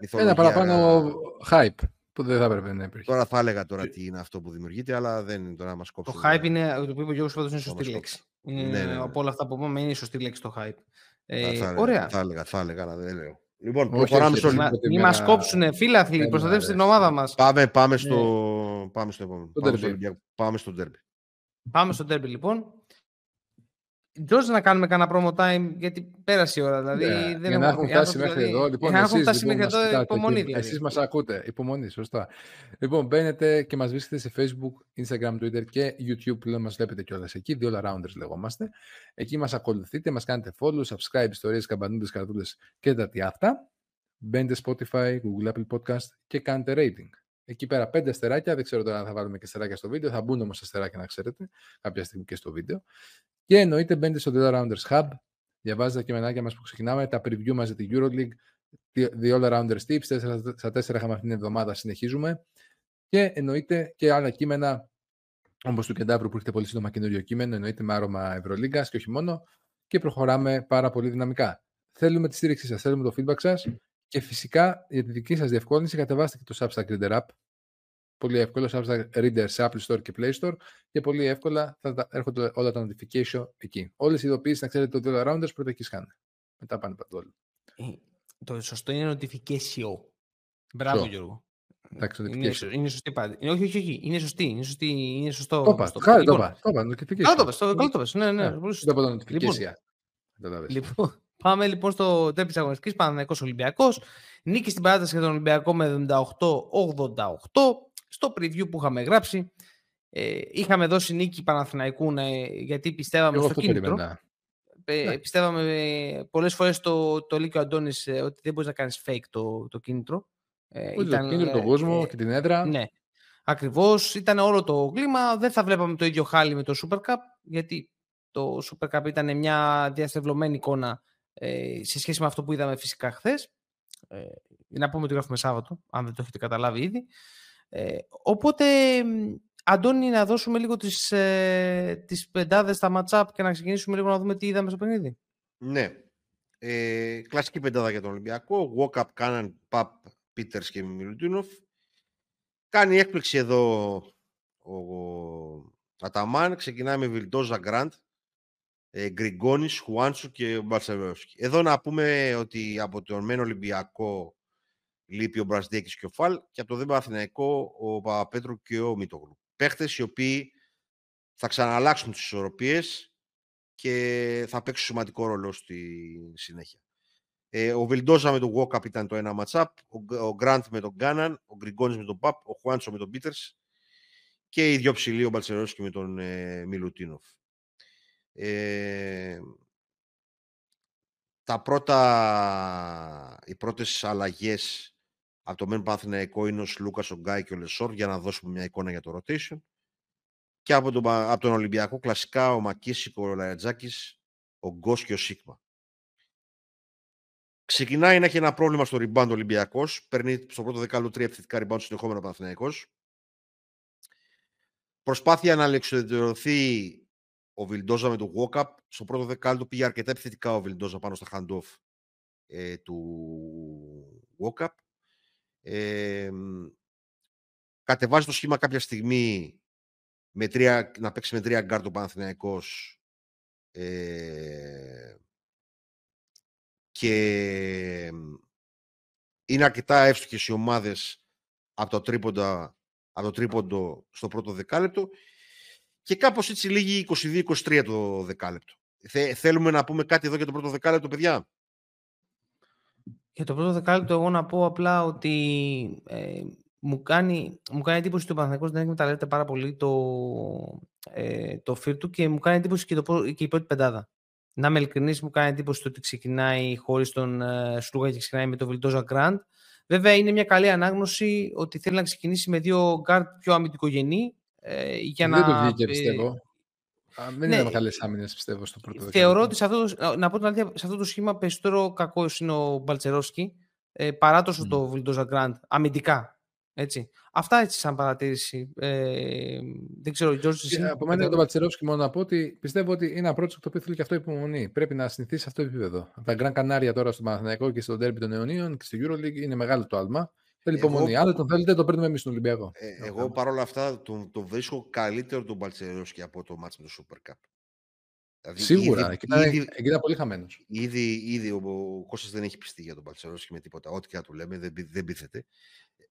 μυθολογία. Ένα παραπάνω hype που δεν θα έπρεπε να υπήρχε. Τώρα θα έλεγα τώρα τι είναι αυτό που δημιουργείται, αλλά δεν είναι τώρα να μας κόψει. Το hype είναι, το που είπε ο Γιώργος Φέτος είναι σωστή λέξη. Είναι, ναι, ναι, ναι. Από όλα αυτά που είπαμε είναι η σωστή λέξη το hype. Ε, θα, θα, ωραία. Θα έλεγα, θα έλεγα, αλλά δεν λέω. Λοιπόν, προχωράμε στο... Μην μας κόψουν, φίλαθλοι, προστατεύστε την ομάδα μας. Πάμε, πάμε, στο... πάμε στο επόμενο. Πάμε στο, πάμε στο derby. Πάμε στο derby, λοιπόν. Τζόρτζ να κάνουμε κανένα promo time, γιατί πέρασε η ώρα. Δηλαδή, yeah, δεν για να έχουν φτάσει μέχρι δηλαδή, εδώ. Λοιπόν, για να έχουν φτάσει λοιπόν, μέχρι εδώ, υπομονή. Δηλαδή. Εσείς μας ακούτε, υπομονή, σωστά. Λοιπόν, μπαίνετε και μας βρίσκετε σε Facebook, Instagram, Twitter και YouTube, που μας βλέπετε κιόλας εκεί, δύο rounders λεγόμαστε. Εκεί μας ακολουθείτε, μας κάνετε follow, subscribe, ιστορίες, καμπανούδες, καρδούλες και τα τι αυτά. Μπαίνετε Spotify, Google, Apple Podcast και κάντε rating. Εκεί πέρα πέντε αστεράκια, δεν ξέρω τώρα αν θα βάλουμε και αστεράκια στο βίντεο, θα μπουν όμως αστεράκια να ξέρετε, κάποια στιγμή και στο βίντεο. Και εννοείται μπαίνετε στο The All Rounders Hub, διαβάζετε τα κειμενάκια μας που ξεκινάμε, τα preview μαζί τη EuroLeague, The All Rounders Tips, 4 στα 4 είχαμε αυτήν την εβδομάδα, συνεχίζουμε. Και εννοείται και άλλα κείμενα, όπως του Κεντάβρου που έχετε πολύ σύντομα καινούριο κείμενο, εννοείται με άρωμα Ευρωλίγκας και όχι μόνο. Και προχωράμε πάρα πολύ δυναμικά. Θέλουμε τη στήριξή σας, θέλουμε το feedback σας και φυσικά για τη δική σας διευκόλυνση κατεβάστε και το Substack Reader App πολύ εύκολο, Substack Reader σε Apple Store και Play Store και πολύ εύκολα θα έρχονται όλα τα notification εκεί. Όλες οι ειδοποιήσεις, να ξέρετε, το All Rounders πρώτα εκεί σκάνε. Μετά πάνε παντού ε, Το σωστό είναι notification. Μπράβο, so. Γιώργο. Εντάξει, είναι, είναι σωστή πάντα. Όχι, όχι, όχι. Είναι σωστή. Είναι, σωστή, είναι σωστό. Το είπα. Χάρη το είπα. Το είπα. Notification. το είπα. Ναι, ναι. Δεν είπα notification. Λοιπόν, πάμε λοιπόν στο τέπι της αγωνιστικής Παναναναϊκό Ολυμπιακός. Νίκη στην παράταση για τον Ολυμπιακό με 78-88 στο preview που είχαμε γράψει. Ε, είχαμε δώσει νίκη Παναθηναϊκού γιατί πιστεύαμε στο κίνητρο. Ε, ναι. Πιστεύαμε ε, πολλές φορές το, το λέει και ο Αντώνης ε, ότι δεν μπορείς να κάνεις fake το, το κίνητρο. Ε, ήταν, το κίνητρο, τον κόσμο και την έδρα. Ναι, ακριβώς. Ήταν όλο το κλίμα. Δεν θα βλέπαμε το ίδιο χάλι με το Super Cup γιατί το Super Cup ήταν μια διαστευλωμένη εικόνα ε, σε σχέση με αυτό που είδαμε φυσικά χθες. Ε, να πούμε ότι γράφουμε Σάββατο, αν δεν το έχετε καταλάβει ήδη. Ε, οπότε, Αντώνη, να δώσουμε λίγο τις, ε, τις πεντάδες στα match-up και να ξεκινήσουμε λίγο να δούμε τι είδαμε στο παιχνίδι. Ναι. Ε, κλασική πεντάδα για τον Ολυμπιακό. Walkup, Κάναν, Παπ, Πίτερς και Μιλουτίνοφ. Κάνει έκπληξη εδώ ο, Αταμάν. Ξεκινάει με Βιλντόζα Γκραντ, ε, Γκριγκόνης, Χουάντσου και Μπαρσεβέσκι. Εδώ να πούμε ότι από τον Μένο Ολυμπιακό λείπει ο Μπρασδέκης και ο Φαλ και από το Δέμπα Αθηναϊκό ο Παπαπέτρου και ο Μητογλου. Παίχτες οι οποίοι θα ξαναλλάξουν τις ισορροπίες και θα παίξουν σημαντικό ρόλο στη συνέχεια. Ε, ο Βιλντόζα με τον Walkup ήταν το ένα matchup, ο Γκραντ με τον Γκάναν, ο Γκριγκόνης με τον Παπ, ο Χουάντσο με τον Πίτερς και οι δυο ψηλοί, ο Μπαλτσερόσκι με τον ε, Μιλουτίνοφ. Ε, τα πρώτα, οι πρώτες αλλαγές από το Μεν Παναθηναϊκό είναι ο Λούκας, ο Γκάι και ο Λεσόρ για να δώσουμε μια εικόνα για το rotation. Και από τον, από τον Ολυμπιακό κλασικά ο Μακίσικο, ο Λαρατζάκης, ο Γκος και ο Σίγμα. Ξεκινάει να έχει ένα πρόβλημα στο rebound ο Ολυμπιακός. Παίρνει στο πρώτο δεκάλεπτο τρία επιθετικά rebound συνεχόμενα Παναθηναϊκός. Προσπάθεια να αλεξιδερωθεί ο Βιλντόζα με το walk-up. Στο πρώτο δεκάλεπτο πήγε αρκετά επιθετικά ο Βιλντόζα πάνω στα hand-off ε, του walk-up. Ε, κατεβάζει το σχήμα κάποια στιγμή με τρία, να παίξει με τρία γκάρτο Παναθηναϊκός ε, και είναι αρκετά εύστοχες οι ομάδες από το τρίποντα, από το τρίποντο στο πρώτο δεκάλεπτο και κάπως έτσι λύγει 22-23 το δεκάλεπτο. θέλουμε να πούμε κάτι εδώ για το πρώτο δεκάλεπτο, παιδιά; Για το πρώτο δεκάλεπτο εγώ να πω απλά ότι ε, μου, κάνει, μου κάνει εντύπωση ότι ο Παναθηναϊκός δεν εκμεταλλεύεται πάρα πολύ το, ε, το φύρ του και μου κάνει εντύπωση και, το, και η πρώτη πεντάδα. Να είμαι ειλικρινής, μου κάνει εντύπωση το ότι ξεκινάει χωρίς τον ε, Σλούγα και ξεκινάει με τον Βιλτόζα Γκραντ. Βέβαια είναι μια καλή ανάγνωση ότι θέλει να ξεκινήσει με δύο γκαρντ πιο αμυντικογενή. Ε, για δεν να, το βγήκε, πιστεύω. Δεν ναι, είναι καλές άμυνες, πιστεύω, στο πρώτο Θεωρώ ότι σε αυτό, το, να πω την αλήθεια, σε αυτό το σχήμα περισσότερο κακό είναι ο Μπαλτσερόφσκι ε, παρά τόσο mm. το Βιλντόζα Γκραντ αμυντικά. Έτσι. Αυτά έτσι σαν παρατήρηση. Ε, δεν ξέρω, Γιώργος, εσύ... Από μένα τον Μπαλτσερόφσκι μόνο να πω ότι πιστεύω ότι είναι ένα project το οποίο θέλει και αυτό υπομονή. Πρέπει να συνηθίσει σε αυτό το επίπεδο. Από τα Γκραν Κανάρια τώρα στο Παναθηναϊκό και στο Derby των Αιωνίων και στη EuroLeague είναι μεγάλο το άλμα. Θέλει υπομονή. Αν δεν τον θέλετε, το παίρνουμε εμείς στον Ολυμπιακό. Ε, εγώ παρόλα αυτά τον, τον βρίσκω καλύτερο τον Μπαλτσερόσκι από το μάτς με το Super Cup. Δηλαδή, Σίγουρα, ήδη, εκεί, ήταν, ήδη, εκεί ήταν πολύ χαμένος. Ήδη, ήδη ο, ο Κώστας δεν έχει πιστεί για τον Παλτσερόσκι με τίποτα. Ό,τι και να του λέμε, δεν, δεν πείθεται.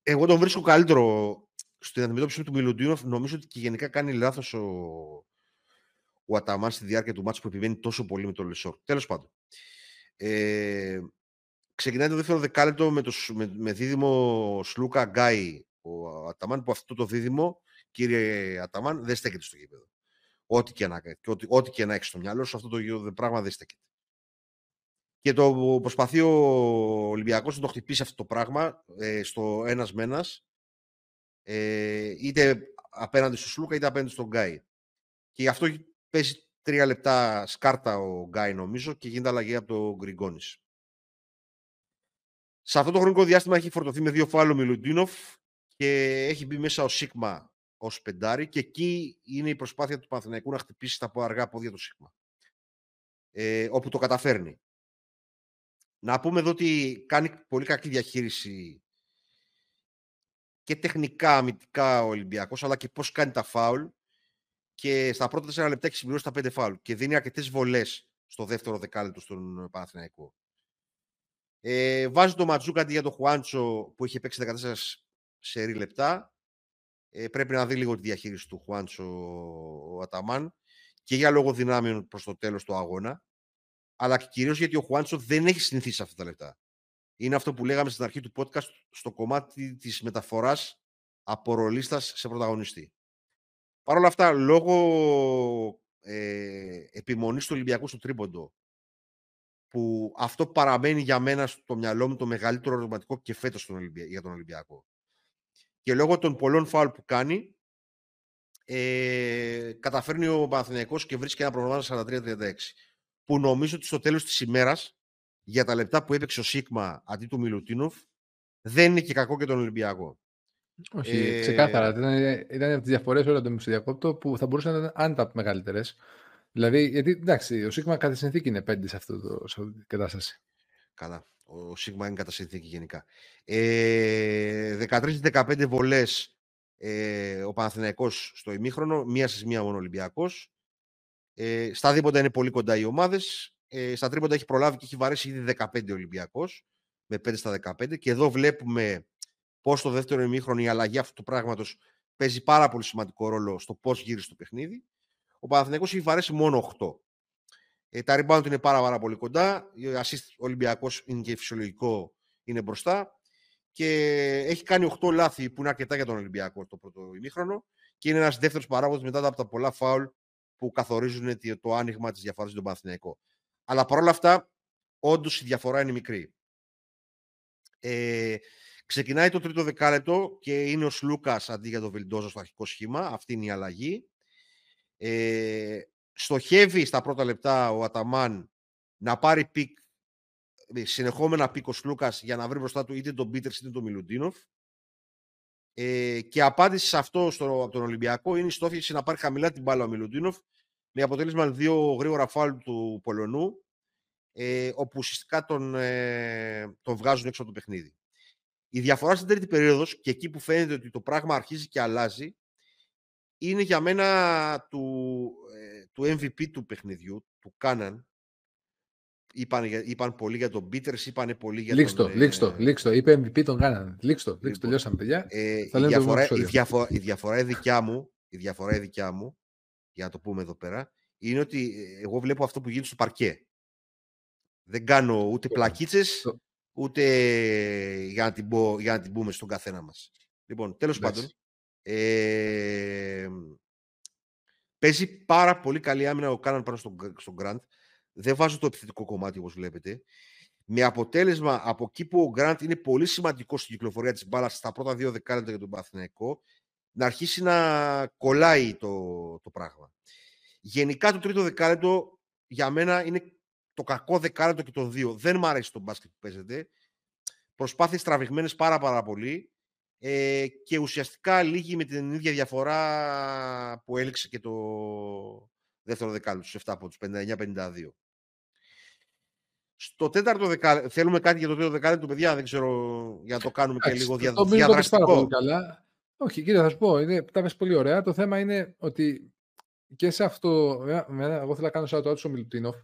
Εγώ τον βρίσκω καλύτερο στην αντιμετώπιση του Μιλοντίνοφ. Νομίζω ότι και γενικά κάνει λάθος ο, ο Αταμάν στη διάρκεια του μάτσου που επιβαίνει τόσο πολύ με τον Λεσόρ. Τέλος πάντων. Ε, ξεκινάει το δεύτερο δεκάλεπτο με, το, με, με δίδυμο Σλούκα Γκάι ο Αταμάν που αυτό το δίδυμο, κύριε Αταμάν, δεν στέκεται στο γήπεδο. Ό,τι και να, ό,τι, ό,τι και να έχεις στο μυαλό σου, αυτό το πράγμα δεν στέκεται. Και το προσπαθεί ο Ολυμπιακός να το χτυπήσει αυτό το πράγμα ε, στο ένας με ένας, ε, είτε απέναντι στο Σλούκα είτε απέναντι στον Γκάι. Και γι' αυτό παίζει τρία λεπτά σκάρτα ο Γκάι, νομίζω, και γίνεται αλλαγή από το Γκριγκόνης. Σε αυτό το χρονικό διάστημα έχει φορτωθεί με δύο φάλο Μιλουντίνοφ και έχει μπει μέσα ο Σίγμα ως πεντάρι και εκεί είναι η προσπάθεια του Παναθηναϊκού να χτυπήσει τα αργά πόδια του Σίγμα. Ε, όπου το καταφέρνει. Να πούμε εδώ ότι κάνει πολύ κακή διαχείριση και τεχνικά, αμυντικά ο Ολυμπιακός, αλλά και πώς κάνει τα φάουλ και στα πρώτα τέσσερα λεπτά έχει συμπληρώσει τα πέντε φάουλ και δίνει αρκετές βολές στο δεύτερο δεκάλεπτο στον Παναθηναϊκό. Ε, βάζει το Ματζούκα αντί για το Χουάντσο που είχε παίξει 14 σε λεπτά. Ε, πρέπει να δει λίγο τη διαχείριση του Χουάντσο ο Αταμάν και για λόγο δυνάμεων προς το τέλος του αγώνα αλλά και κυρίως γιατί ο Χουάντσο δεν έχει συνηθίσει αυτά τα λεπτά. Είναι αυτό που λέγαμε στην αρχή του podcast στο κομμάτι της μεταφοράς από ρολίστα σε πρωταγωνιστή. Παρ' όλα αυτά, λόγω ε, επιμονής του Ολυμπιακού στο τρίποντο, που αυτό παραμένει για μένα στο μυαλό μου το μεγαλύτερο ερωτηματικό και φέτος για τον Ολυμπιακό. Και λόγω των πολλών φάουλ που κάνει, ε, καταφέρνει ο Παναθηναϊκός και βρίσκει ένα πρόγραμμα 43-36 που νομίζω ότι στο τέλος της ημέρας, για τα λεπτά που έπαιξε ο Σίγμα αντί του Μιλουτίνοφ, δεν είναι και κακό και τον Ολυμπιακό. Όχι, ε... ξεκάθαρα. Ήταν, ήταν από τις διαφορές όλα το διακόπτω που θα μπορούσαν να ήταν άνετα μεγαλύτερες. Δηλαδή, γιατί εντάξει, ο Σίγμα κατά συνθήκη είναι πέντε σε, αυτό το, σε αυτή την κατάσταση. Καλά. Ο Σίγμα είναι κατά συνθήκη γενικά. Ε, 13-15 βολές ε, ο Παναθηναϊκός στο ημίχρονο, μία στις μία μόνο Ολυμπιακός. Ε, στα δίποτα είναι πολύ κοντά οι ομάδες. Ε, στα τρίποντα έχει προλάβει και έχει βαρέσει ήδη 15 Ολυμπιακός με 5 στα 15 και εδώ βλέπουμε πώς το δεύτερο ημίχρονο η αλλαγή αυτού του πράγματος παίζει πάρα πολύ σημαντικό ρόλο στο πώς γύρισε το παιχνίδι. Ο Παναθηναϊκός έχει βαρέσει μόνο 8. Ε, τα rebound είναι πάρα, πάρα πολύ κοντά. Ο assist Ολυμπιακός είναι και φυσιολογικό, είναι μπροστά. Και έχει κάνει 8 λάθη που είναι αρκετά για τον Ολυμπιακό το πρώτο ημίχρονο. Και είναι ένας δεύτερος παράγοντας μετά από τα πολλά φάουλ που καθορίζουν το άνοιγμα της διαφοράς στον Παναθηναϊκό. Αλλά παρόλα αυτά, όντως η διαφορά είναι μικρή. Ε, ξεκινάει το τρίτο δεκάλεπτο και είναι ο Σλούκας αντί για τον Βιλντόζα στο αρχικό σχήμα. Αυτή είναι η αλλαγή. Ε, στοχεύει στα πρώτα λεπτά ο Αταμάν να πάρει πικ, ε, συνεχόμενα πικ ο Σλούκας για να βρει μπροστά του είτε τον Πίτερς είτε τον Μιλουτίνοφ. Ε, και απάντηση σε αυτό στο, από τον Ολυμπιακό είναι η στόχευση να πάρει χαμηλά την μπάλα ο Μιλουντίνοφ με αποτέλεσμα δύο γρήγορα φάλου του Πολωνού ε, όπου ουσιαστικά τον, ε, τον βγάζουν έξω από το παιχνίδι. Η διαφορά στην τρίτη περίοδος και εκεί που φαίνεται ότι το πράγμα αρχίζει και αλλάζει είναι για μένα του, ε, του MVP του παιχνιδιού, του Κάναν. Είπαν, είπαν πολύ για τον Πίτερς, είπαν πολύ για λίξτο, τον... Λίξτο, ε, λίξτο, είπε MVP τον Κάναν. Λίξτο, λίξτο, λοιπόν, τελειώσαμε παιδιά. Ε, η, διαφορά, η, διαφορά, η διαφορά δικιά μου, η διαφορά δικιά μου, για να το πούμε εδώ πέρα, είναι ότι ε, εγώ βλέπω αυτό που γίνεται στο παρκέ. Δεν κάνω ούτε πλακίτσες, ούτε για να, την πω, για να την πούμε στον καθένα μας. Λοιπόν, τέλος πάντων, ε, παίζει πάρα πολύ καλή άμυνα ο Κάναν πάνω στον, στον Grant. Δεν βάζω το επιθετικό κομμάτι όπως βλέπετε. Με αποτέλεσμα από εκεί που ο Γκραντ είναι πολύ σημαντικός στην κυκλοφορία της μπάλας στα πρώτα δύο δεκάλεπτα για τον Παθηναϊκό, να αρχίσει να κολλάει το, το πράγμα. Γενικά το τρίτο δεκάλεπτο για μένα είναι το κακό δεκάλεπτο και το δύο. Δεν μου αρέσει το μπάσκετ που παίζεται. Προσπάθειες τραβηγμένες πάρα πάρα πολύ ε, και ουσιαστικά λίγη με την ίδια διαφορά που έληξε και το δεύτερο δεκάλεπτο, στους 7 από τους 59-52. Στο τέταρτο δεκάλεπτο, θέλουμε κάτι για το τέταρτο δεκάλεπτο, παιδιά, δεν ξέρω, για να το κάνουμε και λίγο δια, το διαδραστικό. Πολύ καλά. Όχι, κύριε, θα σου πω, είναι, τα πες πολύ ωραία. Το θέμα είναι ότι και σε αυτό, εγώ θέλω να κάνω σαν το Άτσο Μιλουτίνοφ,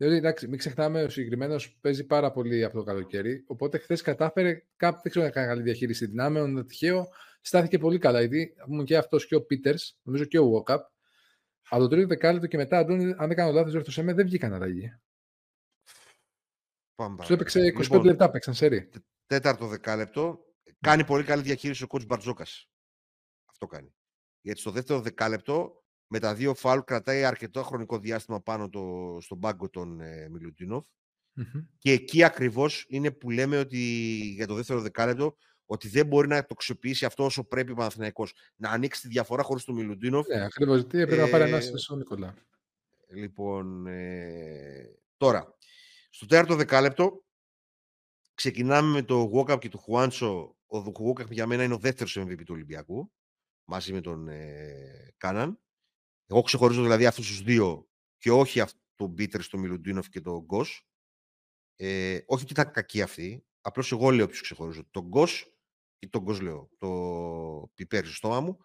Δηλαδή, εντάξει, μην ξεχνάμε, ο συγκεκριμένος παίζει πάρα πολύ από το καλοκαίρι. Οπότε χθες κατάφερε κάπου, δεν ξέρω να κάνει καλή διαχείριση δυνάμεων, ένα τυχαίο. Στάθηκε πολύ καλά. Γιατί μου και αυτός και ο Πίτερς, νομίζω και ο Βόκαπ. Από το τρίτο δεκάλεπτο και μετά, αν δεν κάνω λάθος, διορθωσέ με, δεν βγήκαν αλλαγή. Σου έπαιξε 25 λοιπόν, λεπτά, παίξαν σερή. Τέταρτο δεκάλεπτο. Κάνει πολύ καλή διαχείριση ο κότς Μπαρτζόκας. Αυτό κάνει. Γιατί στο δεύτερο δεκάλεπτο με τα δύο φάουλ κρατάει αρκετό χρονικό διάστημα πάνω το, στον πάγκο των ε, μιλουτινοφ Και εκεί ακριβώς είναι που λέμε ότι για το δεύτερο δεκάλεπτο ότι δεν μπορεί να το αξιοποιήσει αυτό όσο πρέπει ο Παναθηναϊκός. Να ανοίξει τη διαφορά χωρίς τον Μιλουτίνοφ. Ναι, ακριβώς. Τι έπρεπε ε, να πάρει ένα ο Νικολά. Λοιπόν, ε, τώρα, στο τέταρτο δεκάλεπτο ξεκινάμε με το Walkup και το Χουάντσο. Ο Walkup για μένα είναι ο δεύτερος MVP του Ολυμπιακού, μαζί με τον ε, Κάναν. Εγώ ξεχωρίζω δηλαδή αυτούς τους δύο και όχι τον Μπίτερ, τον Μιλουντίνοφ και τον Γκος. Ε, όχι ότι ήταν κακοί αυτοί. Απλώς εγώ λέω ποιο ξεχωρίζω. Τον Γκος ή τον Γκος λέω. Το πιπέρι στο στόμα μου.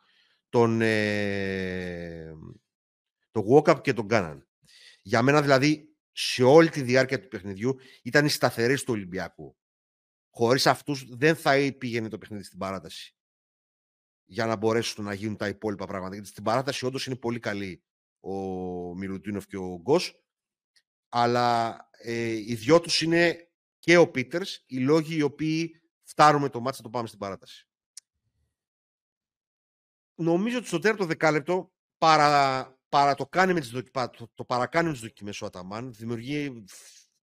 Τον, ε, τον Walkup και τον Κάναν. Για μένα δηλαδή σε όλη τη διάρκεια του παιχνιδιού ήταν οι σταθεροί του Ολυμπιακού. Χωρίς αυτούς δεν θα πήγαινε το παιχνίδι στην παράταση για να μπορέσουν να γίνουν τα υπόλοιπα πράγματα. Γιατί στην παράταση όντως είναι πολύ καλή ο Μιλουτίνοφ και ο Γκος. Αλλά ε, οι δυο τους είναι και ο Πίτερς οι λόγοι οι οποίοι φτάρουμε το μάτς να το πάμε στην παράταση. Νομίζω ότι στο τέταρτο δεκάλεπτο παρά, παρά το, κάνει με τις το, το παρακάνει με τις δοκιμές ο Αταμάν, δημιουργεί,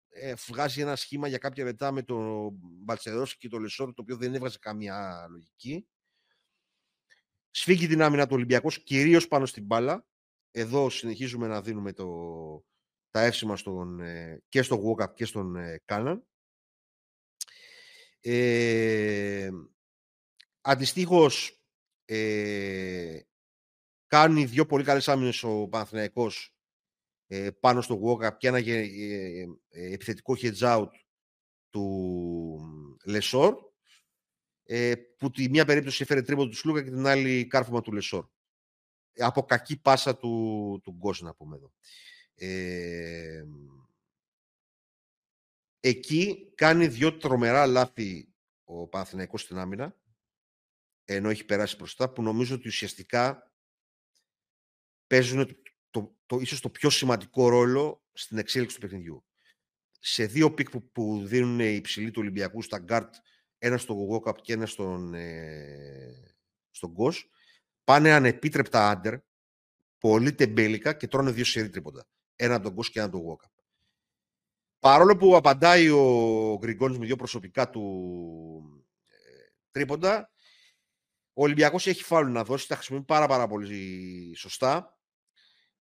ε, βγάζει ένα σχήμα για κάποια λεπτά με τον Μπαλτσερός και τον Λεσόρ, το οποίο δεν έβγαζε καμία λογική. Σφίγγει την άμυνα του Ολυμπιακού, κυρίως πάνω στην μπάλα. Εδώ συνεχίζουμε να δίνουμε το, τα εύσημα στον, ε, και στον Walkup και στον ε, Κάναν. Ε, αντιστοίχως, ε, κάνει δύο πολύ καλές άμυνες ο Παναθηναϊκός ε, πάνω στο walk και ένα ε, ε, επιθετικό hedge out του Λεσόρ που τη μία περίπτωση έφερε τρίποντο του Σλούκα και την άλλη κάρφωμα του Λεσόρ. Από κακή πάσα του, του Γκος, να πούμε εδώ. εκεί κάνει δύο τρομερά λάθη ο Παναθηναϊκός στην άμυνα ενώ έχει περάσει μπροστά που νομίζω ότι ουσιαστικά παίζουν το, το, το, ίσως το πιο σημαντικό ρόλο στην εξέλιξη του παιχνιδιού. Σε δύο πικ που, που δίνουν οι υψηλοί του Ολυμπιακού στα γκαρντ, ένα στο Γογόκαπ και ένα στον, ε, στον Γκος, πάνε ανεπίτρεπτα άντερ, πολύ τεμπέλικα και τρώνε δύο σερή τρίποντα. Ένα τον Γκος και ένα τον Γογόκαπ. Παρόλο που απαντάει ο Γκριγκόνης με δύο προσωπικά του ε, τρίποντα, ο Ολυμπιακός έχει φάουλ να δώσει, τα χρησιμοποιεί πάρα, πάρα πολύ σωστά.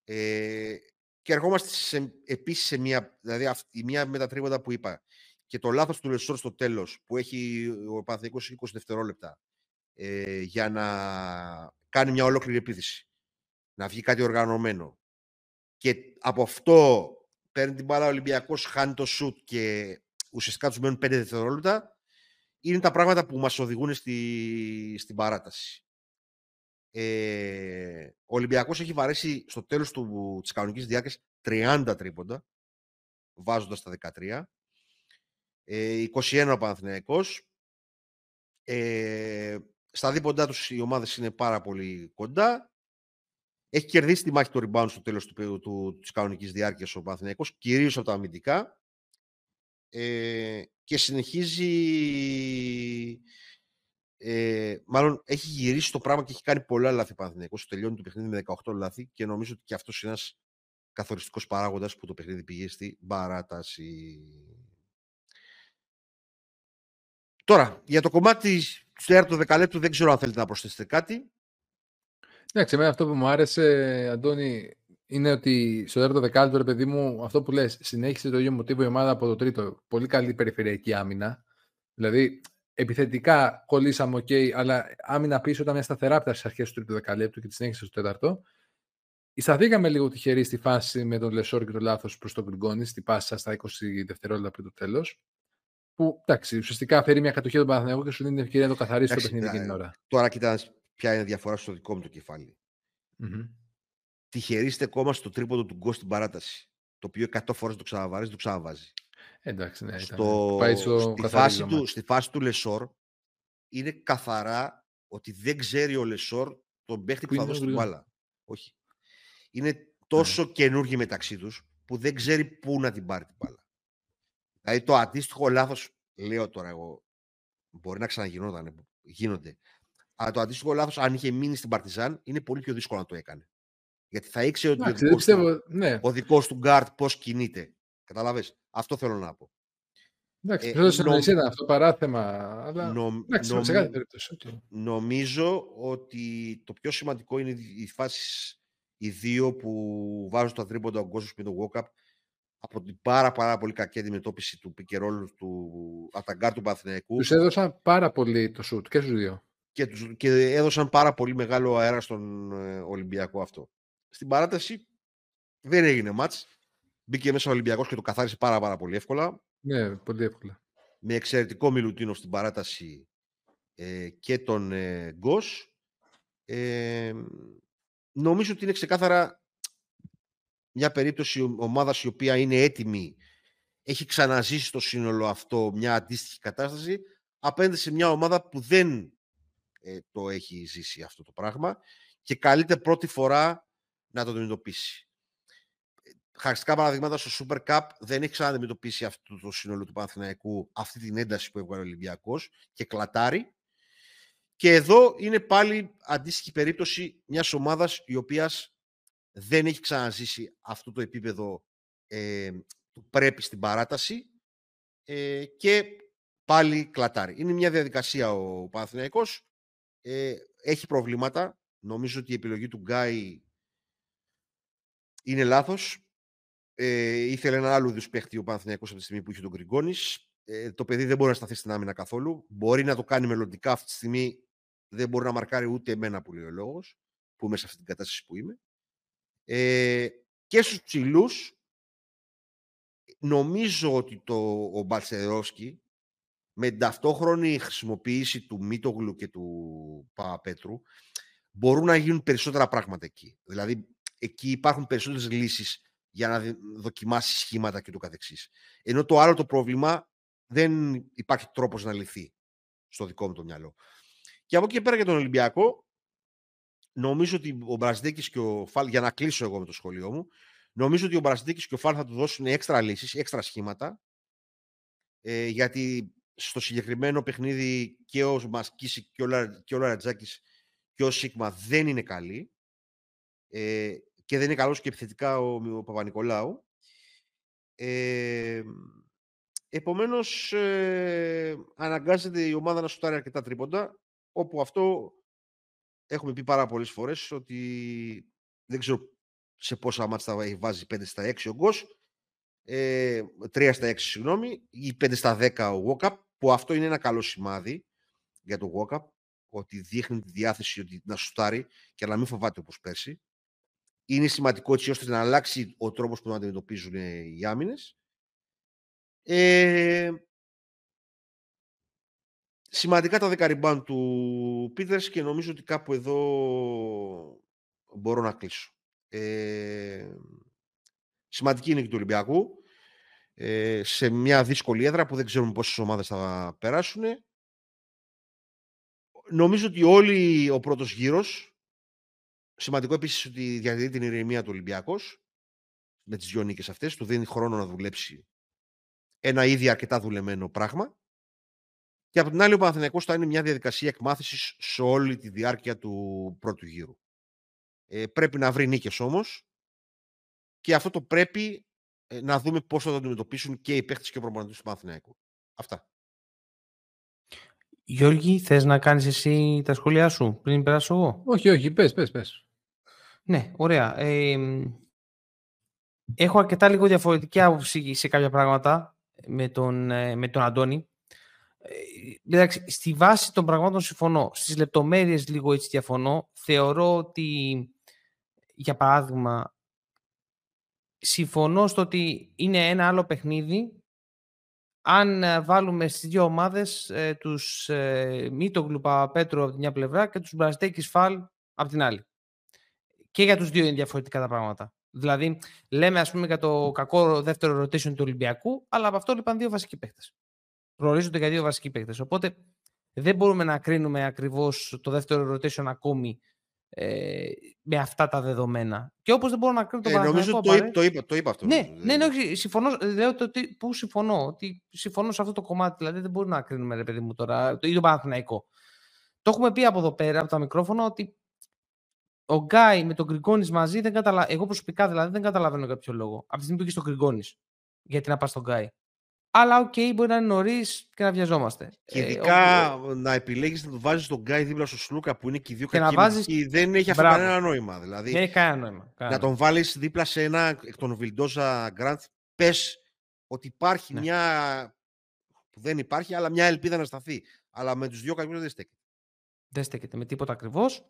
Ε, και ερχόμαστε σε, επίσης σε μια, δηλαδή η μία με τα τρίποτα που είπα και το λάθος του Λεσόρ στο τέλος που έχει ο Παναθηναϊκός 20 δευτερόλεπτα ε, για να κάνει μια ολόκληρη επίθεση. Να βγει κάτι οργανωμένο. Και από αυτό παίρνει την μπάλα ο Ολυμπιακός, χάνει το σουτ και ουσιαστικά τους μένουν 5 δευτερόλεπτα είναι τα πράγματα που μας οδηγούν στη, στην παράταση. Ε, ο Ολυμπιακός έχει βαρέσει στο τέλος του, της κανονικής διάρκειας 30 τρίποντα, βάζοντας τα 13. Ε, 21 ο Παναθηναϊκός. Ε, στα δίποντά τους οι ομάδες είναι πάρα πολύ κοντά. Έχει κερδίσει τη μάχη του rebound στο τέλος του, του, της κανονικής διάρκειας ο Παναθηναϊκός, κυρίως από τα αμυντικά. Ε, και συνεχίζει ε, μάλλον έχει γυρίσει το πράγμα και έχει κάνει πολλά λάθη Παναθηναϊκός. Τελειώνει το παιχνίδι με 18 λάθη και νομίζω ότι και αυτός είναι ένας καθοριστικός παράγοντας που το παιχνίδι πήγε στη παράταση. Τώρα, για το κομμάτι του τέταρτου δεκαλέπτου δεν ξέρω αν θέλετε να προσθέσετε κάτι. Εντάξει, εμένα αυτό που μου άρεσε, Αντώνη, είναι ότι στο δεύτερο δεκάλεπτο, ρε παιδί μου, αυτό που λες, συνέχισε το ίδιο μοτίβο η ομάδα από το τρίτο. Πολύ καλή περιφερειακή άμυνα. Δηλαδή, επιθετικά κολλήσαμε, OK, αλλά άμυνα πίσω ήταν μια σταθερά από τις αρχές του τρίτου δεκαλέπτου και τη συνέχισε στο τέταρτο. Σταθήκαμε λίγο τυχεροί στη φάση με τον Λεσόρ και το λάθος προς τον Γκριγκόνης, στη πάσα στα 20 δευτερόλεπτα πριν το τέλος. Που εντάξει, ουσιαστικά φέρει μια κατοχή του Παναθηναϊκού και σου δίνει την ευκαιρία να το καθαρίσει το παιχνίδι εκείνη την ώρα. Τώρα κοιτάς ποια είναι η διαφορά στο δικό μου το κεφάλι. Mm-hmm τυχεροί είστε ακόμα στο τρίποντο του Γκος στην παράταση. Το οποίο 100 φορές το ξαναβάζει, το ξαναβάζει. Εντάξει, ναι, στο... Πάει στο στη, φάση του, στη φάση του Λεσόρ είναι καθαρά ότι δεν ξέρει ο Λεσόρ τον παίχτη που, που θα δώσει την μπάλα. Όχι. Είναι τόσο ναι. καινούργοι μεταξύ τους που δεν ξέρει πού να την πάρει την μπάλα. Δηλαδή το αντίστοιχο λάθος, λέω τώρα εγώ, μπορεί να ξαναγινόταν, γίνονται. Αλλά το αντίστοιχο λάθος, αν είχε μείνει στην Παρτιζάν, είναι πολύ πιο δύσκολο να το έκανε. Γιατί θα ήξερε ότι ο, δικός του, ναι. ο δικός του γκαρντ πώς κινείται. Καταλαβες; Αυτό θέλω να πω. Εντάξει, ε, σημασία ήταν αυτό παράθεμα, αλλά νο, εντάξει, σε κάθε περίπτωση. Νομίζω ότι το πιο σημαντικό είναι οι φάσεις οι δύο που βάζουν τα τρίποντα ο Γκόσος με το walk-up από την πάρα, πάρα πολύ κακή αντιμετώπιση του πικερόλου του Αταγκάρ του Παθηναϊκού. Τους έδωσαν πάρα πολύ το σουτ και στους δύο. Και, τους, και έδωσαν πάρα πολύ μεγάλο αέρα στον ε, Ολυμπιακό αυτό. Στην παράταση δεν έγινε μάτς. Μπήκε μέσα ο Ολυμπιακός και το καθάρισε πάρα, πάρα πολύ εύκολα. Ναι, πολύ εύκολα. Με εξαιρετικό Μιλουτίνο στην παράταση ε, και τον ε, Γκος. Ε, νομίζω ότι είναι ξεκάθαρα μια περίπτωση ομάδας η οποία είναι έτοιμη, έχει ξαναζήσει στο σύνολο αυτό μια αντίστοιχη κατάσταση, απέναντι σε μια ομάδα που δεν ε, το έχει ζήσει αυτό το πράγμα και καλείται πρώτη φορά να το αντιμετωπίσει. Χαριστικά παραδείγματα στο Super Cup δεν έχει ξαναδημετωπίσει αυτό το σύνολο του Παναθηναϊκού αυτή την ένταση που έβγαλε ο Ολυμπιακός και κλατάρει. Και εδώ είναι πάλι αντίστοιχη περίπτωση μιας ομάδας η οποίας δεν έχει ξαναζήσει αυτό το επίπεδο ε, που πρέπει στην παράταση ε, και πάλι κλατάρει. Είναι μια διαδικασία ο Παναθηναϊκός. Ε, έχει προβλήματα. Νομίζω ότι η επιλογή του Γκάι είναι λάθος. Ε, ήθελε ένα άλλο είδους παίχτη ο Παναθηναϊκός από τη στιγμή που είχε τον Γκριγκόνης. Ε, το παιδί δεν μπορεί να σταθεί στην άμυνα καθόλου. Μπορεί να το κάνει μελλοντικά αυτή τη στιγμή. Δεν μπορεί να μαρκάρει ούτε εμένα που λέει ο λόγος, που είμαι σε αυτή την κατάσταση που είμαι. Ε, και και στους ψηλούς, νομίζω ότι το, ο Μπαλσερόσκι με την ταυτόχρονη χρησιμοποίηση του Μίτογλου και του Παπαπέτρου μπορούν να γίνουν περισσότερα πράγματα εκεί. Δηλαδή, εκεί υπάρχουν περισσότερες λύσεις για να δοκιμάσεις σχήματα και το καθεξής. Ενώ το άλλο το πρόβλημα δεν υπάρχει τρόπος να λυθεί στο δικό μου το μυαλό. Και από εκεί και πέρα για τον Ολυμπιακό, νομίζω ότι ο Μπρασδέκης και ο Φάλ, για να κλείσω εγώ με το σχολείο μου, νομίζω ότι ο Μπρασδέκης και ο Φάλ θα του δώσουν έξτρα λύσεις, έξτρα σχήματα, ε, γιατί στο συγκεκριμένο παιχνίδι και ο Μασκίση και ο, Λα, και ο Λαρατζάκης και ο Σίγμα δεν είναι καλοί ε, και δεν είναι καλός και επιθετικά ο, ο Παπα-Νικολάου. Ε, επομένως, ε, αναγκάζεται η ομάδα να σουτάρει αρκετά τρίποντα, όπου αυτό έχουμε πει πάρα πολλές φορές ότι δεν ξέρω σε πόσα μάτια θα βάζει 5 στα 6 ο Γκος, ε, 3 στα 6 συγγνώμη, ή 5 στα 10 ο Βόκαπ, που αυτό είναι ένα καλό σημάδι για το Βόκαπ, ότι δείχνει τη διάθεση ότι να σουτάρει και να μην φοβάται όπως πέρσι. Είναι σημαντικό έτσι ώστε να αλλάξει ο τρόπος που να αντιμετωπίζουν οι άμυνες. Ε, σημαντικά τα δεκαριμπάν του Πίτερς και νομίζω ότι κάπου εδώ μπορώ να κλείσω. Ε, σημαντική είναι και του Ολυμπιακού ε, σε μια δύσκολη έδρα που δεν ξέρουμε πόσες ομάδες θα περάσουν. Νομίζω ότι όλοι ο πρώτος γύρος, σημαντικό επίσης ότι διαδίδει την ηρεμία του Ολυμπιακός, με τις δυο νίκες αυτές, του δίνει χρόνο να δουλέψει ένα ήδη αρκετά δουλεμένο πράγμα. Και από την άλλη ο Παναθηναϊκός θα είναι μια διαδικασία εκμάθησης σε όλη τη διάρκεια του πρώτου γύρου. Ε, πρέπει να βρει νίκες όμως και αυτό το πρέπει ε, να δούμε πώς θα το αντιμετωπίσουν και οι παίχτες και ο προπονητής του Παναθηναϊκού. Αυτά. Γιώργη, θες να κάνεις εσύ τα σχόλιά σου πριν περάσω εγώ; Όχι, όχι, πες, πες, πες. Ναι, ωραία. έχω αρκετά λίγο διαφορετική άποψη σε κάποια πράγματα με τον, ε, με τον Αντώνη. Ε, στη βάση των πραγμάτων συμφωνώ. Στις λεπτομέρειες λίγο έτσι διαφωνώ. Θεωρώ ότι, για παράδειγμα, συμφωνώ στο ότι είναι ένα άλλο παιχνίδι αν ε, βάλουμε στις δύο ομάδες ε, τους ε, Μίτογλου Παπαπέτρου από την μια πλευρά και τους Μπραστέκης Φαλ από την άλλη. Και για τους δύο είναι διαφορετικά τα πράγματα. Δηλαδή, λέμε ας πούμε για το κακό δεύτερο rotation του Ολυμπιακού, αλλά από αυτό λείπαν δύο βασικοί παίχτες. Προορίζονται για δύο βασικοί παίχτες. Οπότε δεν μπορούμε να κρίνουμε ακριβώς το δεύτερο rotation ακόμη ε, με αυτά τα δεδομένα. Και όπως δεν μπορώ να κρίνω το ε, Νομίζω το, είπα, το, είπα, το είπα αυτό. Ναι, ναι, ναι, όχι, συμφωνώ. Λέω το, που συμφωνώ. Ότι συμφωνώ σε αυτό το κομμάτι. Δηλαδή δεν μπορούμε να κρίνουμε, ρε παιδί μου τώρα, το ίδιο Παναθηναϊκό. Το έχουμε πει από εδώ πέρα, από τα μικρόφωνα, ότι ο Γκάι με τον Γκριγκόνης μαζί δεν καταλαβαίνω. Εγώ προσωπικά δηλαδή δεν καταλαβαίνω για ποιο λόγο. Από τη στιγμή που είχε στον Γκριγκόνης. Γιατί να πας στον Γκάι. Αλλά OK, okay, μπορεί να είναι νωρίς και να βιαζόμαστε. Και ε, ειδικά ε, να επιλέγεις να το βάζεις τον Γκάι δίπλα στο Σλούκα που είναι και οι δύο κακοί. Βάζεις... Δεν έχει αυτό κανένα νόημα. Δηλαδή, δεν έχει κανένα νόημα. Να τον βάλεις δίπλα σε ένα εκ των Βιλντόζα Γκραντ. Πες ότι υπάρχει ναι. μια. που δεν υπάρχει, αλλά μια ελπίδα να σταθεί. Αλλά με τους δύο κακούς δεν στέκεται. Δεν στέκεται με τίποτα ακριβώς.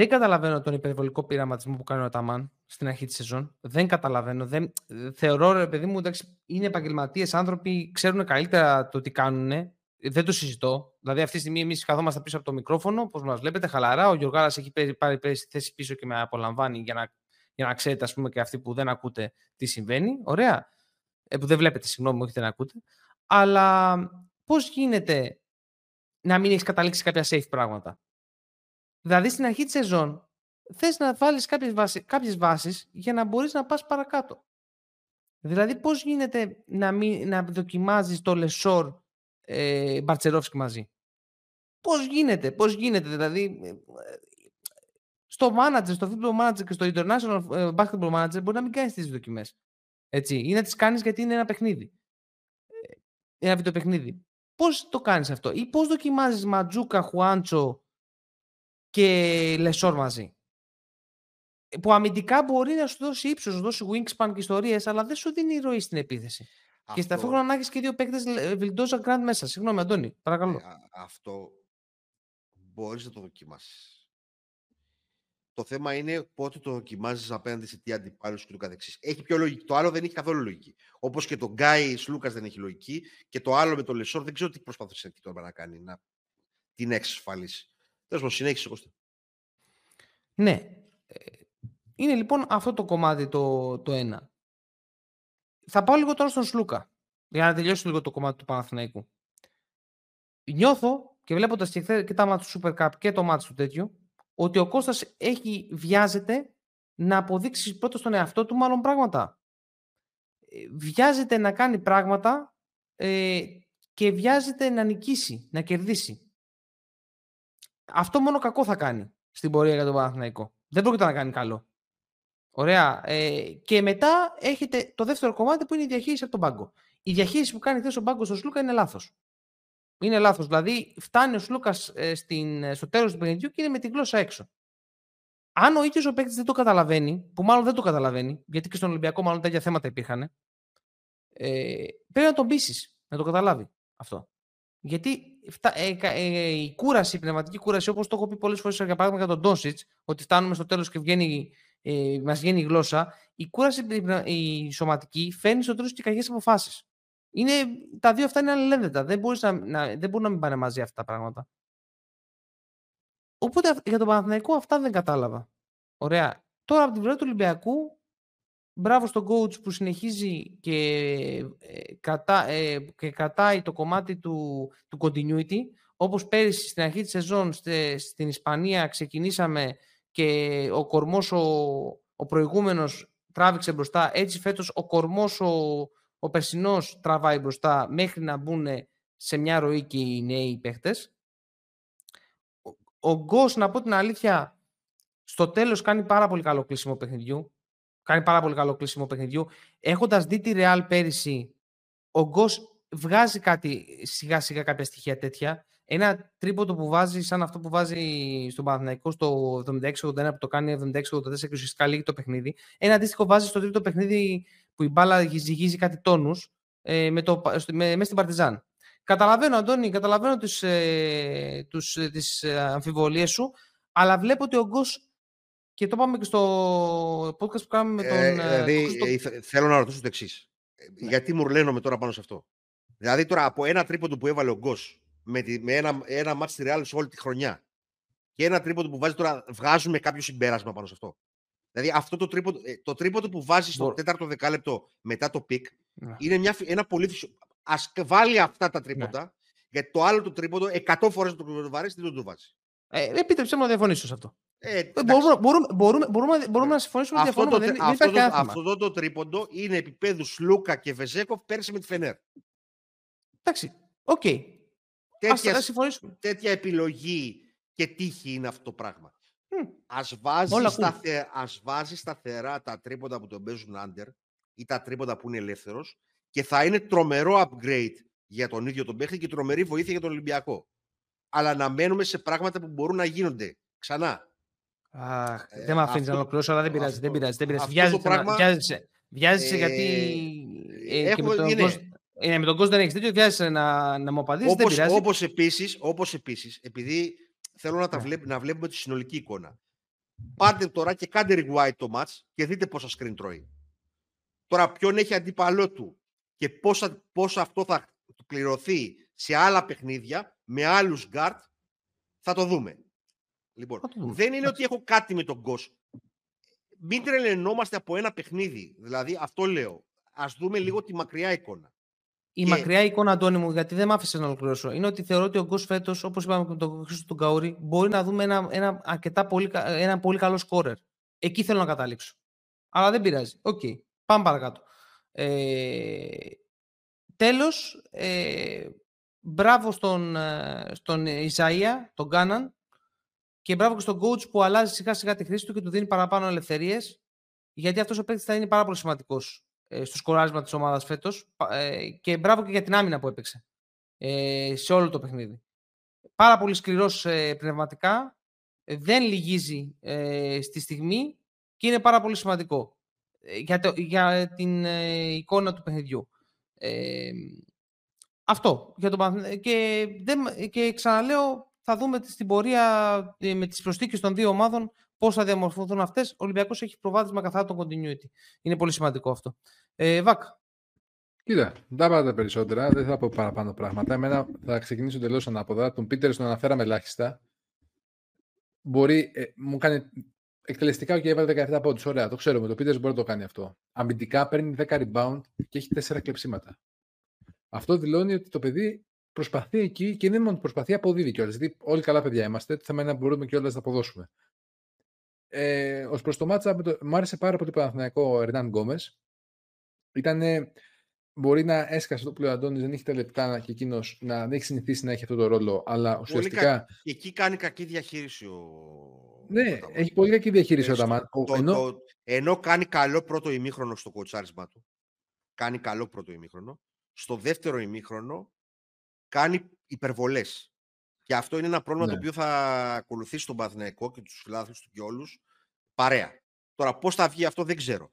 Δεν καταλαβαίνω τον υπερβολικό πειραματισμό που κάνει ο Αταμάν στην αρχή της σεζόν. Δεν καταλαβαίνω. Δεν... Θεωρώ, ρε παιδί μου, εντάξει, είναι επαγγελματίες άνθρωποι, ξέρουν καλύτερα το τι κάνουν. Δεν το συζητώ. Δηλαδή, αυτή τη στιγμή εμείς καθόμαστε πίσω από το μικρόφωνο, όπως μας βλέπετε, χαλαρά. Ο Γιωργάρας έχει πάρει, πάρει θέση πίσω και με απολαμβάνει για να, για να ξέρετε, ας πούμε, και αυτοί που δεν ακούτε τι συμβαίνει. Ωραία. Ε, που δεν βλέπετε, συγγνώμη, όχι δεν ακούτε. Αλλά πώς γίνεται να μην έχεις καταλήξει κάποια safe πράγματα; Δηλαδή στην αρχή της σεζόν θες να βάλεις κάποιες, βάσει, κάποιες βάσεις για να μπορείς να πας παρακάτω. Δηλαδή πώς γίνεται να, μην, να δοκιμάζεις το Λεσόρ ε, Μπαλτσερόφσκι μαζί; Πώς γίνεται, πώς γίνεται δηλαδή ε, στο manager, στο football manager και στο international ε, basketball manager μπορεί να μην κάνεις τις δοκιμές. Έτσι, ή να τις κάνεις γιατί είναι ένα παιχνίδι. Ε, ένα βιντεοπαιχνίδι. Πώς το κάνεις αυτό; Ή πώς δοκιμάζεις Ματζούκα, Χουάντσο και Λεσόρ μαζί. Που αμυντικά μπορεί να σου δώσει ύψος, να σου δώσει wingspan και ιστορίες, αλλά δεν σου δίνει ροή στην επίθεση. Αυτό... Και σταθερά να έχεις και δύο παίκτες Βιλντόζα Γκραντ μέσα. Συγγνώμη, Αντώνη, παρακαλώ. Ε, αυτό μπορείς να το δοκιμάσεις. Το θέμα είναι πότε το δοκιμάζεις απέναντι σε τι αντιπάλους και το καθεξής. Έχει πιο λογική. Το άλλο δεν έχει καθόλου λογική. Όπως και το Γκάι Λούκας δεν έχει λογική και το άλλο με το Λεσόρ δεν ξέρω τι προσπάθησε εκεί τώρα να κάνει. Να την εξασφαλίσει. Τέλος πάντων, συνέχισε Κώστα. Ναι. Ε, είναι λοιπόν αυτό το κομμάτι το, το ένα. Θα πάω λίγο τώρα στον Σλούκα. Για να τελειώσω λίγο το κομμάτι του Παναθηναϊκού. Νιώθω και βλέποντας και, και τα μάτια του Super Cup και το μάτι του τέτοιου, ότι ο Κώστας έχει, βιάζεται να αποδείξει πρώτα στον εαυτό του μάλλον πράγματα. Ε, βιάζεται να κάνει πράγματα ε, και βιάζεται να νικήσει, να κερδίσει. Αυτό μόνο κακό θα κάνει στην πορεία για τον Παναθηναϊκό. Δεν πρόκειται να κάνει καλό. Ωραία. Ε, και μετά έχετε το δεύτερο κομμάτι που είναι η διαχείριση από τον πάγκο. Η διαχείριση που κάνει χθες ο πάγκος στο Σλούκα είναι λάθος. Είναι λάθος. Δηλαδή, φτάνει ο Σλούκας ε, ε, στο τέλος του παιχνιδιού και είναι με την γλώσσα έξω. Αν ο ίδιος ο παίκτης δεν το καταλαβαίνει, που μάλλον δεν το καταλαβαίνει, γιατί και στον Ολυμπιακό μάλλον τέτοια θέματα υπήρχαν, ε, πρέπει να τον πείσει να το καταλάβει αυτό. Γιατί ε, ε, η κούραση, η πνευματική κούραση, όπως το έχω πει πολλές φορές για παράδειγμα για τον Ντόσιτς, ότι φτάνουμε στο τέλος και βγαίνει, ε, μας βγαίνει η γλώσσα, η κούραση η σωματική φέρνει στο τέλος και κακές αποφάσεις. Είναι, τα δύο αυτά είναι αλληλένδετα. Δεν, μπορείς να, να, δεν μπορούν να μην πάνε μαζί αυτά τα πράγματα. Οπότε για τον Παναθηναϊκό αυτά δεν κατάλαβα. Ωραία. Τώρα από την πλευρά του Ολυμπιακού, μπράβο στον coach που συνεχίζει και, ε, κατά, ε, και κρατάει το κομμάτι του, του continuity. Όπως πέρυσι στην αρχή της σεζόν στην Ισπανία ξεκινήσαμε και ο κορμός ο, ο προηγούμενος τράβηξε μπροστά. Έτσι φέτος ο κορμός ο, ο περσινός τραβάει μπροστά μέχρι να μπουν σε μια ροή και οι νέοι παίχτες. Ο, ο να πω την αλήθεια, στο τέλος κάνει πάρα πολύ καλό κλείσιμο παιχνιδιού. Κάνει πάρα πολύ καλό κλείσιμο παιχνιδιού. Έχοντας δει τη Real πέρυσι, ο Γκος βγάζει κάτι σιγά σιγά κάποια στοιχεία τέτοια. Ένα τρίποντο που βάζει σαν αυτό που βάζει στον Παναθηναϊκό στο 76-81 που το κάνει 76-84 και ουσιαστικά λύγει το παιχνίδι. Ένα αντίστοιχο βάζει στο τρίτο παιχνίδι που η μπάλα ζυγίζει κάτι τόνους ε, με με, μέσα στην Παρτιζάν. Καταλαβαίνω, Αντώνη, καταλαβαίνω τις, ε, τους, ε, τις ε, αμφιβολίες σου, αλλά βλέπω ότι ο Γκος, και το πάμε και στο podcast που κάνουμε με τον... Ε, δηλαδή, θέλω να ρωτήσω το εξής. Ναι. Γιατί μιλάμε τώρα πάνω σε αυτό; Δηλαδή τώρα από ένα τρίποντο που έβαλε ο Γκος με, με ένα, ένα ματς στη Real σε όλη τη χρονιά και ένα τρίποντο που βάζει τώρα, βγάζουμε κάποιο συμπέρασμα πάνω σε αυτό; Δηλαδή αυτό το τρίποντο, το τρίποντο που βάζει στο τέταρτο δεκάλεπτο μετά το pick ναι. είναι μια, ένα πολύ Ας βάλει αυτά τα τρίποτα. Ναι. Γιατί το άλλο το τρίποντο 100 φορές το βαρέσει, δεν το βάζει. Ε, επίτρεψε μου να διαφωνήσω σε αυτό. Ε, ε μπορούμε, μπορούμε, μπορούμε, μπορούμε, μπορούμε να συμφωνήσουμε αυτό το, δεν, αυτό, δεν το, αυτό το τρίποντο είναι επιπέδου Σλούκα και Βεζένκοφ πέρσι με τη Φενέρ. Εντάξει, OK. Okay. Τέτοια, τέτοια επιλογή και τύχη είναι αυτό το πράγμα. Mm. Ας, βάζει σταθε, ας βάζει σταθερά τα τρίποντα που τον παίζουν under ή τα τρίποντα που είναι ελεύθερος και θα είναι τρομερό upgrade για τον ίδιο τον παίχτη και τρομερή βοήθεια για τον Ολυμπιακό. Αλλά να μένουμε σε πράγματα που μπορούν να γίνονται ξανά. Αχ, ε, δεν με αφήνεις να ολοκληρώσω, αλλά δεν πειράζει. Δεν πειράζει, δεν πειράζει. Βιάζεσαι, πράγμα, βιάζεσαι, βιάζεσαι ε, γιατί. Ε, και με τον είναι, κόσμο, ε, με τον κόσμο δεν έχεις τέτοιο, βιάζεσαι να, να μου απαντήσεις. Όπως, δεν όπως επίσης, όπως επίσης, επειδή θέλω να, τα ναι. βλέπ, να βλέπουμε τη συνολική εικόνα. Πάρτε τώρα και κάντε rewind το match και δείτε πόσα screen τρώει. Τώρα ποιον έχει αντίπαλό του και πόσα, πόσα αυτό θα πληρωθεί σε άλλα παιχνίδια με άλλους γκάρτ θα το δούμε. Λοιπόν, δεν είναι ότι έχω κάτι με τον Γκος. Μην τρελαινόμαστε από ένα παιχνίδι. Δηλαδή, αυτό λέω. Ας δούμε λίγο τη μακριά εικόνα. Η και... μακριά εικόνα, Αντώνη μου, γιατί δεν μ' άφησες να ολοκληρώσω, είναι ότι θεωρώ ότι ο Γκος φέτος, όπως είπαμε με τον Χρήστο τον Καούρη, μπορεί να δούμε ένα, ένα, αρκετά πολύ, ένα πολύ καλό σκόρερ. Εκεί θέλω να καταλήξω. Αλλά δεν πειράζει. OK. Okay. Πάμε παρακάτω. Ε, τέλος, ε, μπράβο στον, ε, στον Ισαΐα, τον Κάναν, και μπράβο και στον coach που αλλάζει σιγά σιγά τη χρήση του και του δίνει παραπάνω ελευθερίες, γιατί αυτός ο παίκτης θα είναι πάρα πολύ σημαντικός ε, στο σκοράρισμα της ομάδας φέτος ε, και μπράβο και για την άμυνα που έπαιξε ε, σε όλο το παιχνίδι. Πάρα πολύ σκληρός ε, πνευματικά, δεν λυγίζει στη στιγμή και είναι πάρα πολύ σημαντικό. Ε, για, το, για την ε, εικόνα του παιχνιδιού. Ε, αυτό. Για τον, και, δεν, και ξαναλέω, θα δούμε στην πορεία με τις προσθήκες των δύο ομάδων Πώς θα διαμορφωθούν αυτές, ο Ολυμπιακός έχει προβάδισμα καθαρά τον continuity. Είναι πολύ σημαντικό αυτό. Ε, Βακ. Κοίτα, δεν θα πάτε περισσότερα, δεν θα πω παραπάνω πράγματα. Εμένα θα ξεκινήσω τελώ ανάποδα. Τον Πίτερ τον αναφέραμε ελάχιστα. Μπορεί, ε, μου κάνει εκτελεστικά και έβαλε 17 πόντους. Ωραία, το ξέρουμε. Το Πίτερ μπορεί να το κάνει αυτό. Αμυντικά παίρνει 10 rebound και έχει 4 κλεψίματα. Αυτό δηλώνει ότι το παιδί προσπαθεί εκεί και δεν μόνο προσπαθεί, αποδίδει κιόλας. Δηλαδή, όλοι καλά παιδιά είμαστε. Το θέμα είναι να μπορούμε κιόλας να αποδώσουμε. Ε, Ω προς το μάτσα, μου άρεσε πάρα πολύ το Παναθηναϊκό ο Ερνάν Γκόμες. Ήταν. Μπορεί να έσκασε το πλέον Αντώνης, δεν έχει τα λεπτά και εκείνος να δεν έχει συνηθίσει να έχει αυτό το ρόλο, αλλά ουσιαστικά. Και εκεί κάνει κακή διαχείριση ο. Ναι, έχει πολύ κακή διαχείριση ο Ταμάν. Ενώ... ενώ κάνει καλό πρώτο ημίχρονο στο κοτσάρισμα του. Κάνει καλό πρώτο ημίχρονο. Στο δεύτερο ημίχρονο κάνει υπερβολές. Και αυτό είναι ένα πρόβλημα το ναι. οποίο θα ακολουθήσει τον Παθηναϊκό και τους φιλάθλους του και όλους παρέα. Τώρα, πώς θα βγει αυτό δεν ξέρω.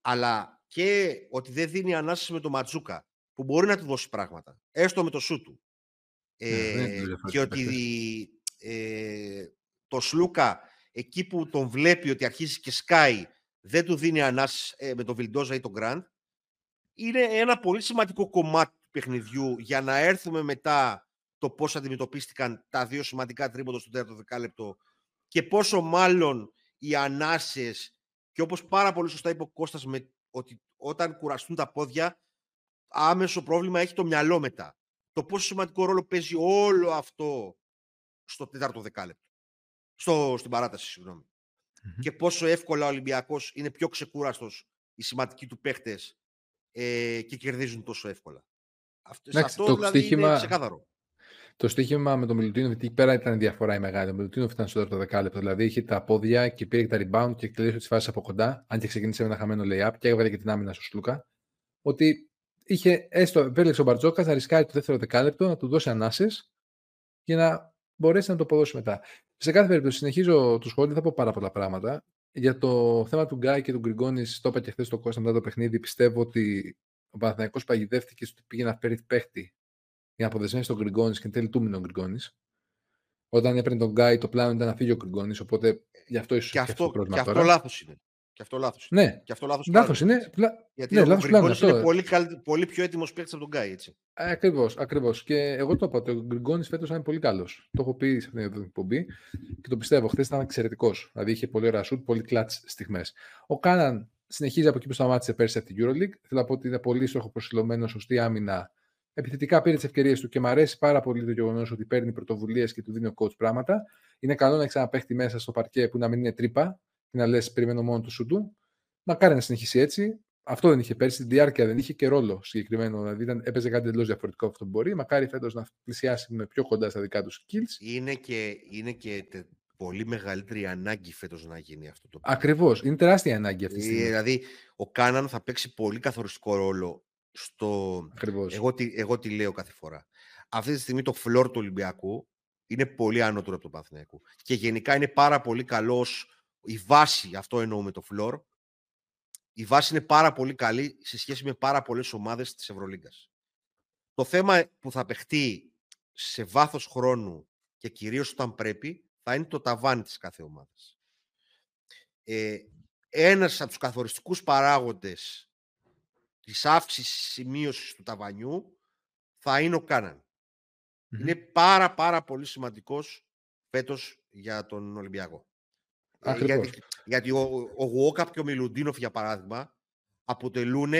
Αλλά και ότι δεν δίνει ανάσταση με τον Ματζούκα, που μπορεί να του δώσει πράγματα, έστω με το σου του. Ναι, ε, και ότι ε, το Σλούκα, εκεί που τον βλέπει ότι αρχίζει και σκάει, δεν του δίνει ανάσταση ε, με τον Βιλντόζα ή τον Γκραντ, είναι ένα πολύ σημαντικό κομμάτι του παιχνιδιού για να έρθουμε μετά το πώς αντιμετωπίστηκαν τα δύο σημαντικά τρίποντα στο τέταρτο δεκάλεπτο και πόσο μάλλον οι ανάσες και όπως πάρα πολύ σωστά είπε ο Κώστας με, ότι όταν κουραστούν τα πόδια άμεσο πρόβλημα έχει το μυαλό μετά. Το πόσο σημαντικό ρόλο παίζει όλο αυτό στο τέταρτο δεκάλεπτο. Στο, στην παράταση, Και πόσο εύκολα ο Ολυμπιακός είναι πιο ξεκούραστος οι σημαντικοί του παίχτες ε, και κερδίζουν τόσο εύκολα. Αυτό, αυτό το δηλαδή στοίχημα... είναι ξεκάθαρο. Το στοίχημα με τον Μιλουτίνο, γιατί εκεί πέρα ήταν η διαφορά η μεγάλη. Ο Μιλουτίνο ήταν στο δεύτερο δεκάλεπτο. Δηλαδή είχε τα πόδια και πήρε τα rebound και κλείσει τις φάσεις από κοντά. Αν και ξεκίνησε με ένα χαμένο lay-up και έβαλε και την άμυνα στο Σλούκα. Ότι είχε έστω, επέλεξε ο Μπαρτζόκα να ρισκάρει το δεύτερο δεκάλεπτο, να του δώσει ανάσες και να μπορέσει να το αποδώσει μετά. Σε κάθε περίπτωση, συνεχίζω το σχόλιο, θα πω πάρα πολλά πράγματα. Για το θέμα του Γκάι και του Γκριγκόνης, το είπα και χθες το Κώστα μετά το παιχνίδι. Πιστεύω ότι ο Παναθηναϊκός παγιδεύτηκε στο ότι πήγε να φέρει παίχτη για να αποδεσμεύσει τον Γκριγκόνης και εν τέλει του ο Γκριγκόνης. Όταν έπαιρνε τον Γκάι, το πλάνο ήταν να φύγει ο Γκριγκόνης, οπότε γι' αυτό ίσως και αυτό, το και αυτό λάθος είναι. Και αυτό λάθος. Ναι, και αυτό λάθος λάθος είναι. Γιατί ναι, ο Γκριγκόνης είναι πολύ, πολύ πιο έτοιμος παίκτης από τον Γκάι, έτσι. Ακριβώς, ακριβώς. Και εγώ το είπα, ο Γκριγκόνης φέτος είναι πολύ καλός. Το έχω πει σε αυτήν την εκπομπή και το πιστεύω. Χθες ήταν εξαιρετικός. Δηλαδή είχε πολύ ωραία σουτ, πολύ κλατς στιγμές. Ο Κάναν συνεχίζει από εκεί που σταμάτησε πέρσι από την Euroleague. Θέλω να πω ότι είναι πολύ στόχο προσιλωμένο, σωστή άμυνα. Επιθετικά πήρε τις ευκαιρίες του και μου αρέσει πάρα πολύ το γεγονός ότι παίρνει πρωτοβουλίες και του δίνει ο coach πράγματα. Είναι καλό να ξαναπέχει μέσα στο παρκέ που να μην είναι τρύπα και να λες: Περιμένω μόνο το σου του. Μακάρι να συνεχίσει έτσι. Αυτό δεν είχε πέρσι, τη διάρκεια δεν είχε και ρόλο συγκεκριμένο. Δηλαδή ήταν, έπαιζε κάτι εντελώς διαφορετικό αυτό που μπορεί. Μακάρι φέτος να πλησιάσει με πιο κοντά στα δικά του skills. Είναι και, είναι και πολύ μεγαλύτερη ανάγκη φέτος να γίνει αυτό το πράγμα. Ακριβώς. Είναι τεράστια ανάγκη αυτή τη στιγμή. Δηλαδή, ο Κάναν θα παίξει πολύ καθοριστικό ρόλο στο. Ακριβώς. Εγώ, τι, εγώ τι λέω κάθε φορά. Αυτή τη στιγμή το φλόρ του Ολυμπιακού είναι πολύ ανώτερο από το Παθηναϊκού. Και γενικά είναι πάρα πολύ καλό η βάση, αυτό εννοούμε το φλόρ. Η βάση είναι πάρα πολύ καλή σε σχέση με πάρα πολλές ομάδες της Ευρωλίγκας. Το θέμα που θα παιχτεί σε βάθος χρόνου και κυρίως όταν πρέπει θα είναι το ταβάνι της κάθε ομάδας. Ε, ένας από τους καθοριστικούς παράγοντες της αύξησης σημείωσης του ταβανιού θα είναι ο καναν Είναι πάρα πάρα πολύ σημαντικός φέτος για τον Ολυμπιακό. Ε, γιατί, γιατί ο, ο Γουόκαπ και ο Μιλουντίνοφ, για παράδειγμα, αποτελούν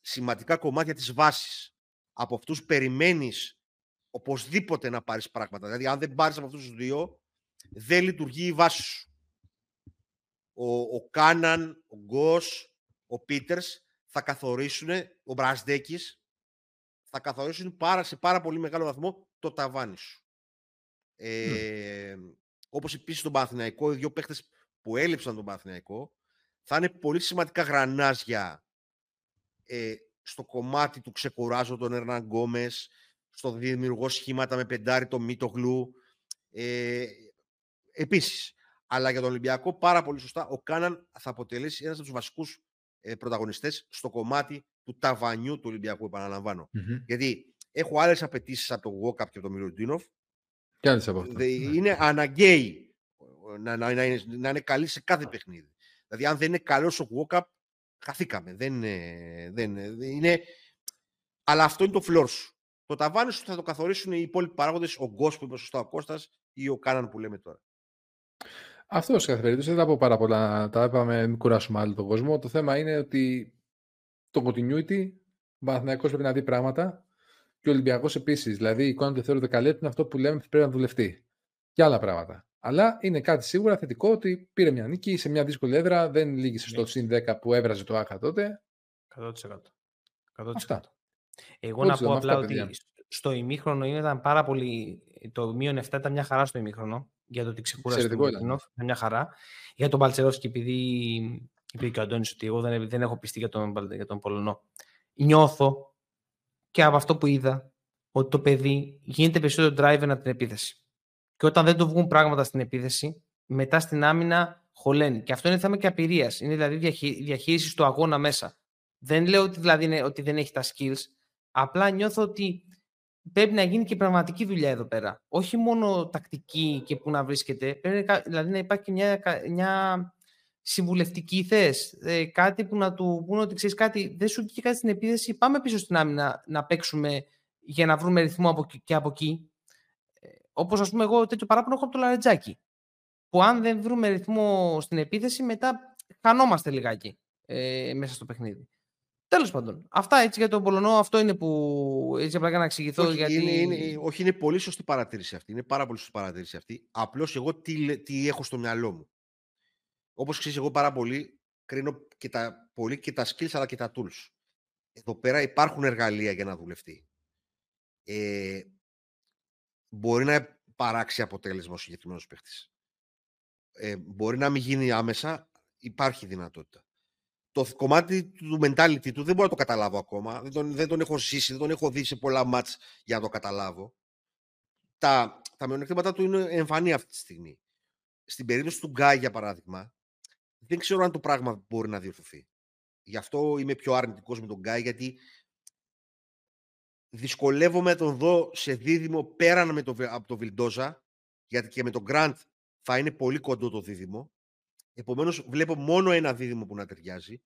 σημαντικά κομμάτια της βάσης. Από αυτούς περιμένεις οπωσδήποτε να πάρεις πράγματα. Δηλαδή, αν δεν πάρεις από αυτούς τους δύο, δεν λειτουργεί η βάση σου. Ο, ο Κάναν, ο Γκος, ο Πίτερς θα καθορίσουν, ο Μπρασδέκης, θα καθορίσουν πάρα, σε πάρα πολύ μεγάλο βαθμό το ταβάνι σου. Ε, mm. Όπως επίσης τον Παναθηναϊκό, οι δύο παίχτες που έλειψαν τον Παναθηναϊκό, θα είναι πολύ σημαντικά γρανάζια ε, στο κομμάτι του ξεκουράζω τον Ερναν Γκόμες, στο δημιουργώ σχήματα με πεντάρι το Μίτογλου. Ε, επίσης, αλλά για τον Ολυμπιακό πάρα πολύ σωστά, ο Κάναν θα αποτελέσει ένας από τους βασικούς ε, πρωταγωνιστές στο κομμάτι του ταβανιού του Ολυμπιακού, Γιατί έχω άλλες απαιτήσεις από τον Γουόκαπ και τον Μιλουτίνοφ. Και άλλες από αυτά. Ναι. Είναι αναγκαίοι να, να, να, είναι, να είναι καλή σε κάθε παιχνίδι. Δηλαδή, αν δεν είναι καλός ο Walkup, χαθήκαμε. Δεν, δεν, είναι... Αλλά αυτό είναι το φλόρ σου. Το ταβάνι σου θα το καθορίσουν οι υπόλοιποι παράγοντες, ο Γκος που είπε σωστά ο Κώστας ή ο Κάναν που λέμε τώρα. Αυτό σε κάθε περίπτωση δεν θα πω πάρα πολλά. Τα είπαμε, μην κουράσουμε άλλο τον κόσμο. Το θέμα είναι ότι το continuity, ο Παναθηναϊκός πρέπει να δει πράγματα και ο Ολυμπιακός επίσης. Δηλαδή, η εικόνα του δεύτερου δεκαλέπτου είναι αυτό που λέμε ότι πρέπει να δουλευτεί. Και άλλα πράγματα. Αλλά είναι κάτι σίγουρα θετικό ότι πήρε μια νίκη σε μια δύσκολη έδρα, δεν λύγησε στο ναι. συν 10 που έβραζε το ΑΚΑ τότε. 100%. 100%. Αυτά. Εγώ να πω απλά ότι στο ημίχρονο ήταν πάρα πολύ. Το μείον 7 ήταν μια χαρά στο ημίχρονο για το ότι ξεκούρασε το Ήταν μια χαρά. Για τον Παλτσερόφσκι, επειδή είπε και ο Αντώνης ότι εγώ δεν, δεν έχω πιστεί για τον, για τον Πολωνό. Νιώθω και από αυτό που είδα ότι το παιδί γίνεται περισσότερο driver από την επίθεση. Και όταν δεν του βγουν πράγματα στην επίθεση, μετά στην άμυνα χωλαίνει. Και αυτό είναι θέμα και απειρίας. Είναι δηλαδή διαχείριση του αγώνα μέσα. Δεν λέω ότι, δηλαδή, ότι δεν έχει τα skills. Απλά νιώθω ότι πρέπει να γίνει και πραγματική δουλειά εδώ πέρα. Όχι μόνο τακτική και που να βρίσκεται. Πρέπει δηλαδή να υπάρχει και μια, μια συμβουλευτική θέση. Ε, κάτι που να του πούνε ότι ξέρεις κάτι, δεν σου βγήκε κάτι στην επίθεση. Πάμε πίσω στην άμυνα να παίξουμε για να βρούμε ρυθμό από, και από εκεί. Ε, Όπως ας πούμε, εγώ τέτοιο παράπονο έχω από το Λαρετζάκι. Που αν δεν βρούμε ρυθμό στην επίθεση, μετά χανόμαστε λιγάκι ε, μέσα στο παιχνίδι. Τέλος πάντων. Αυτά έτσι για τον Πολωνό, αυτό είναι που έτσι απλά για να εξηγηθώ. Όχι, γιατί... είναι, είναι, όχι, είναι πολύ σωστή παρατήρηση αυτή. Είναι πάρα πολύ σωστή παρατήρηση αυτή. Απλώς εγώ τι, τι έχω στο μυαλό μου. Όπως ξέρεις, εγώ πάρα πολύ κρίνω και τα, πολύ και τα skills αλλά και τα tools. Εδώ πέρα υπάρχουν εργαλεία για να δουλευτεί. Ε, μπορεί να παράξει αποτέλεσμα ο συγκεκριμένος παίχτης. Ε, μπορεί να μην γίνει άμεσα, υπάρχει δυνατότητα το κομμάτι του mentality του δεν μπορώ να το καταλάβω ακόμα. Δεν τον, δεν τον έχω ζήσει, δεν τον έχω δει σε πολλά μάτς για να το καταλάβω. Τα, τα μειονεκτήματα του είναι εμφανή αυτή τη στιγμή. Στην περίπτωση του Γκάι, για παράδειγμα, δεν ξέρω αν το πράγμα μπορεί να διορθωθεί. Γι' αυτό είμαι πιο αρνητικός με τον Γκάι, γιατί δυσκολεύομαι να τον δω σε δίδυμο πέραν με το, από το Βιλντόζα, γιατί και με τον Γκραντ θα είναι πολύ κοντό το δίδυμο. Επομένως, βλέπω μόνο ένα δίδυμο που να ταιριάζει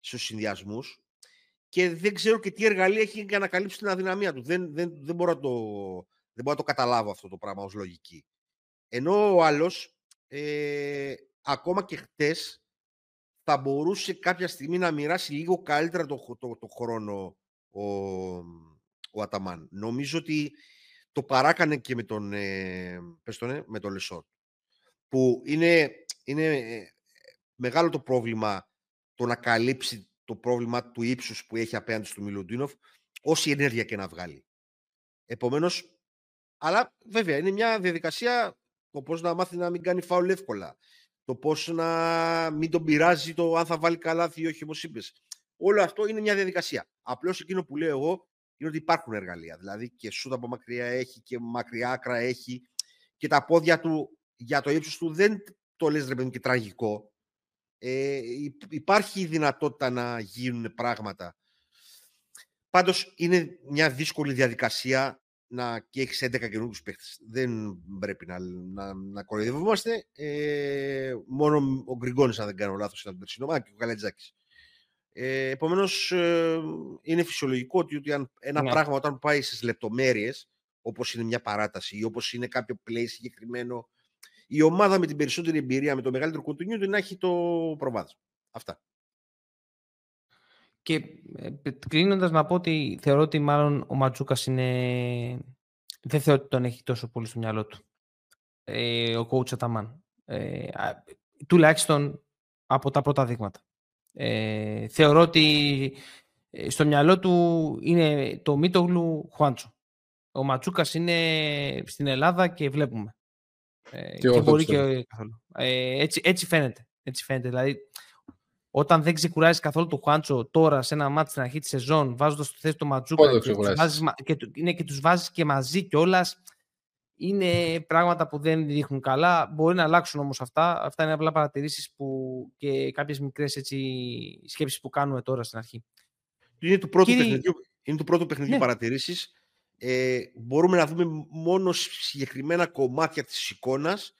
στους συνδυασμούς και δεν ξέρω και τι εργαλεία έχει για να καλύψει την αδυναμία του. Δεν, δεν, δεν, μπορώ, να το, δεν μπορώ να το καταλάβω αυτό το πράγμα ως λογική. Ενώ ο άλλος, ε, ακόμα και χτες, θα μπορούσε κάποια στιγμή να μοιράσει λίγο καλύτερα το, το, το χρόνο ο, ο Αταμάν. Νομίζω ότι το παράκανε και με τον, ε, πες τον, ε, με τον Λεσόρ. Που είναι είναι ε, μεγάλο το πρόβλημα το να καλύψει το πρόβλημα του ύψους που έχει απέναντι στο Μιλουντίνοφ, όση ενέργεια και να βγάλει. Επομένως, αλλά βέβαια είναι μια διαδικασία το πώς να μάθει να μην κάνει φάουλ εύκολα. Το πώς να μην τον πειράζει το αν θα βάλει καλά ή όχι, όπως είπες. Όλο αυτό είναι μια διαδικασία. Απλώς εκείνο που λέω εγώ είναι ότι υπάρχουν εργαλεία. Δηλαδή και σούτα από μακριά έχει και μακριά άκρα έχει και τα πόδια του για το ύψος του δεν το λες ρε παιδί και τραγικό. Ε, υπάρχει δυνατότητα να γίνουν πράγματα. Πάντως είναι μια δύσκολη διαδικασία να και έχεις 11 καινούργιου παίχτες. Δεν πρέπει να, να, να κοροϊδευόμαστε. Ε, μόνο ο Γκριγκόνης, αν δεν κάνω λάθος, ήταν το περσινό, και ο Καλέτζάκη. Ε, Επομένως, ε, είναι φυσιολογικό ότι, αν ένα ναι. πράγμα όταν πάει στις λεπτομέρειες, όπως είναι μια παράταση ή όπως είναι κάποιο play συγκεκριμένο η ομάδα με την περισσότερη εμπειρία, με το μεγαλύτερο continuity να έχει το προβάδισμα. Αυτά. Και ε, κλείνοντας να πω ότι θεωρώ ότι μάλλον ο Ματσούκα είναι. Δεν θεωρώ ότι τον έχει τόσο πολύ στο μυαλό του. Ε, ο coach Αταμάν. Ε, τουλάχιστον από τα πρώτα δείγματα. Ε, θεωρώ ότι ε, στο μυαλό του είναι το Μίτογλου Χουάντσο. Ο Ματσούκας είναι στην Ελλάδα και βλέπουμε. Ε, και, και μπορεί και καθόλου. Ε, έτσι, έτσι φαίνεται. Έτσι φαίνεται. Δηλαδή, όταν δεν ξεκουράζεις καθόλου το Χουάντσο τώρα σε ένα μάτι στην αρχή της σεζόν, βάζοντας το θέση του Ματζούκα και, τους βάζεις, και, ναι, και τους βάζεις και μαζί κιόλας. Είναι πράγματα που δεν δείχνουν καλά. Μπορεί να αλλάξουν όμως αυτά. Αυτά είναι απλά παρατηρήσεις που και κάποιες μικρές έτσι, σκέψεις που κάνουμε τώρα στην αρχή. Είναι του πρώτου Κύριε... παιχνιδιού, είναι του πρώτου παιχνιδιού ναι. παρατηρήσεις ε, μπορούμε να δούμε μόνο συγκεκριμένα κομμάτια της εικόνας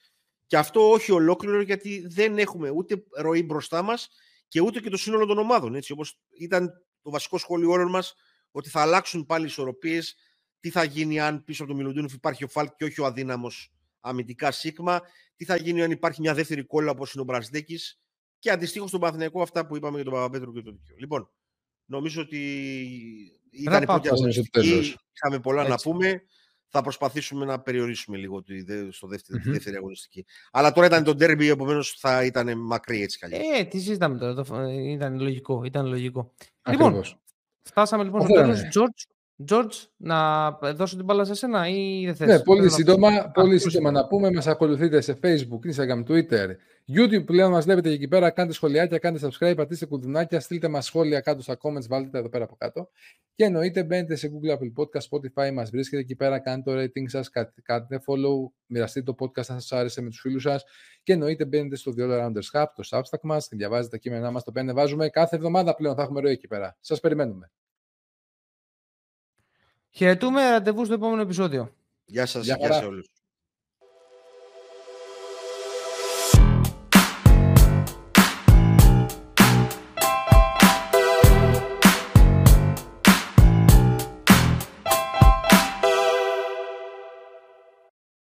Και αυτό όχι ολόκληρο γιατί δεν έχουμε ούτε ροή μπροστά μας και ούτε και το σύνολο των ομάδων. Έτσι, όπως ήταν το βασικό σχόλιο όλων μας ότι θα αλλάξουν πάλι οι ισορροπίες. Τι θα γίνει αν πίσω από τον Μιλουντίνοφ υπάρχει ο Φάλκ και όχι ο αδύναμος αμυντικά Σίγμα. Τι θα γίνει αν υπάρχει μια δεύτερη κόλλα όπως είναι ο Μπρασδέκη. Και αντιστοίχως στον Παθηναϊκό αυτά που είπαμε για τον Παπαπέτρου και τον Δικαιό. Λοιπόν, νομίζω ότι ήταν η πρώτη αγωνιστική. Είχαμε πολλά να πούμε θα προσπαθήσουμε να περιορίσουμε λίγο στο δεύτερη, mm-hmm. δεύτερη αγωνιστική. Αλλά τώρα ήταν το ντέρμπι, επομένως θα ήταν μακρύ έτσι καλή. Ε, τι συζητάμε τώρα. Ήταν λογικό. Ήταν λογικό. Λοιπόν, φτάσαμε λοιπόν στο τέλος. George, George, να δώσω την μπάλα σε σένα ή δεν θες. Ναι, πολύ σύντομα, πολύ σύντομα να πούμε. Μας ακολουθείτε σε Facebook, Instagram, Twitter, YouTube πλέον μας βλέπετε εκεί πέρα. Κάντε σχολιάκια, κάντε subscribe, πατήστε κουδουνάκια, στείλτε μας σχόλια κάτω στα comments, βάλτε τα εδώ πέρα από κάτω. Και εννοείται μπαίνετε σε Google, Apple Podcast, Spotify, μας βρίσκετε εκεί πέρα, κάντε το rating σας, κάντε follow, μοιραστείτε το podcast αν σας άρεσε με τους φίλους σας. Και εννοείται μπαίνετε στο The All Rounders Hub, το Substack μας, διαβάζετε τα κείμενά μας, το πέντε βάζουμε κάθε εβδομάδα πλέον, θα έχουμε ροή εκεί πέρα. Σας περιμένουμε. Χαιρετούμε, ραντεβού στο επόμενο επεισόδιο. Γεια σας, γεια, γεια σε όλους.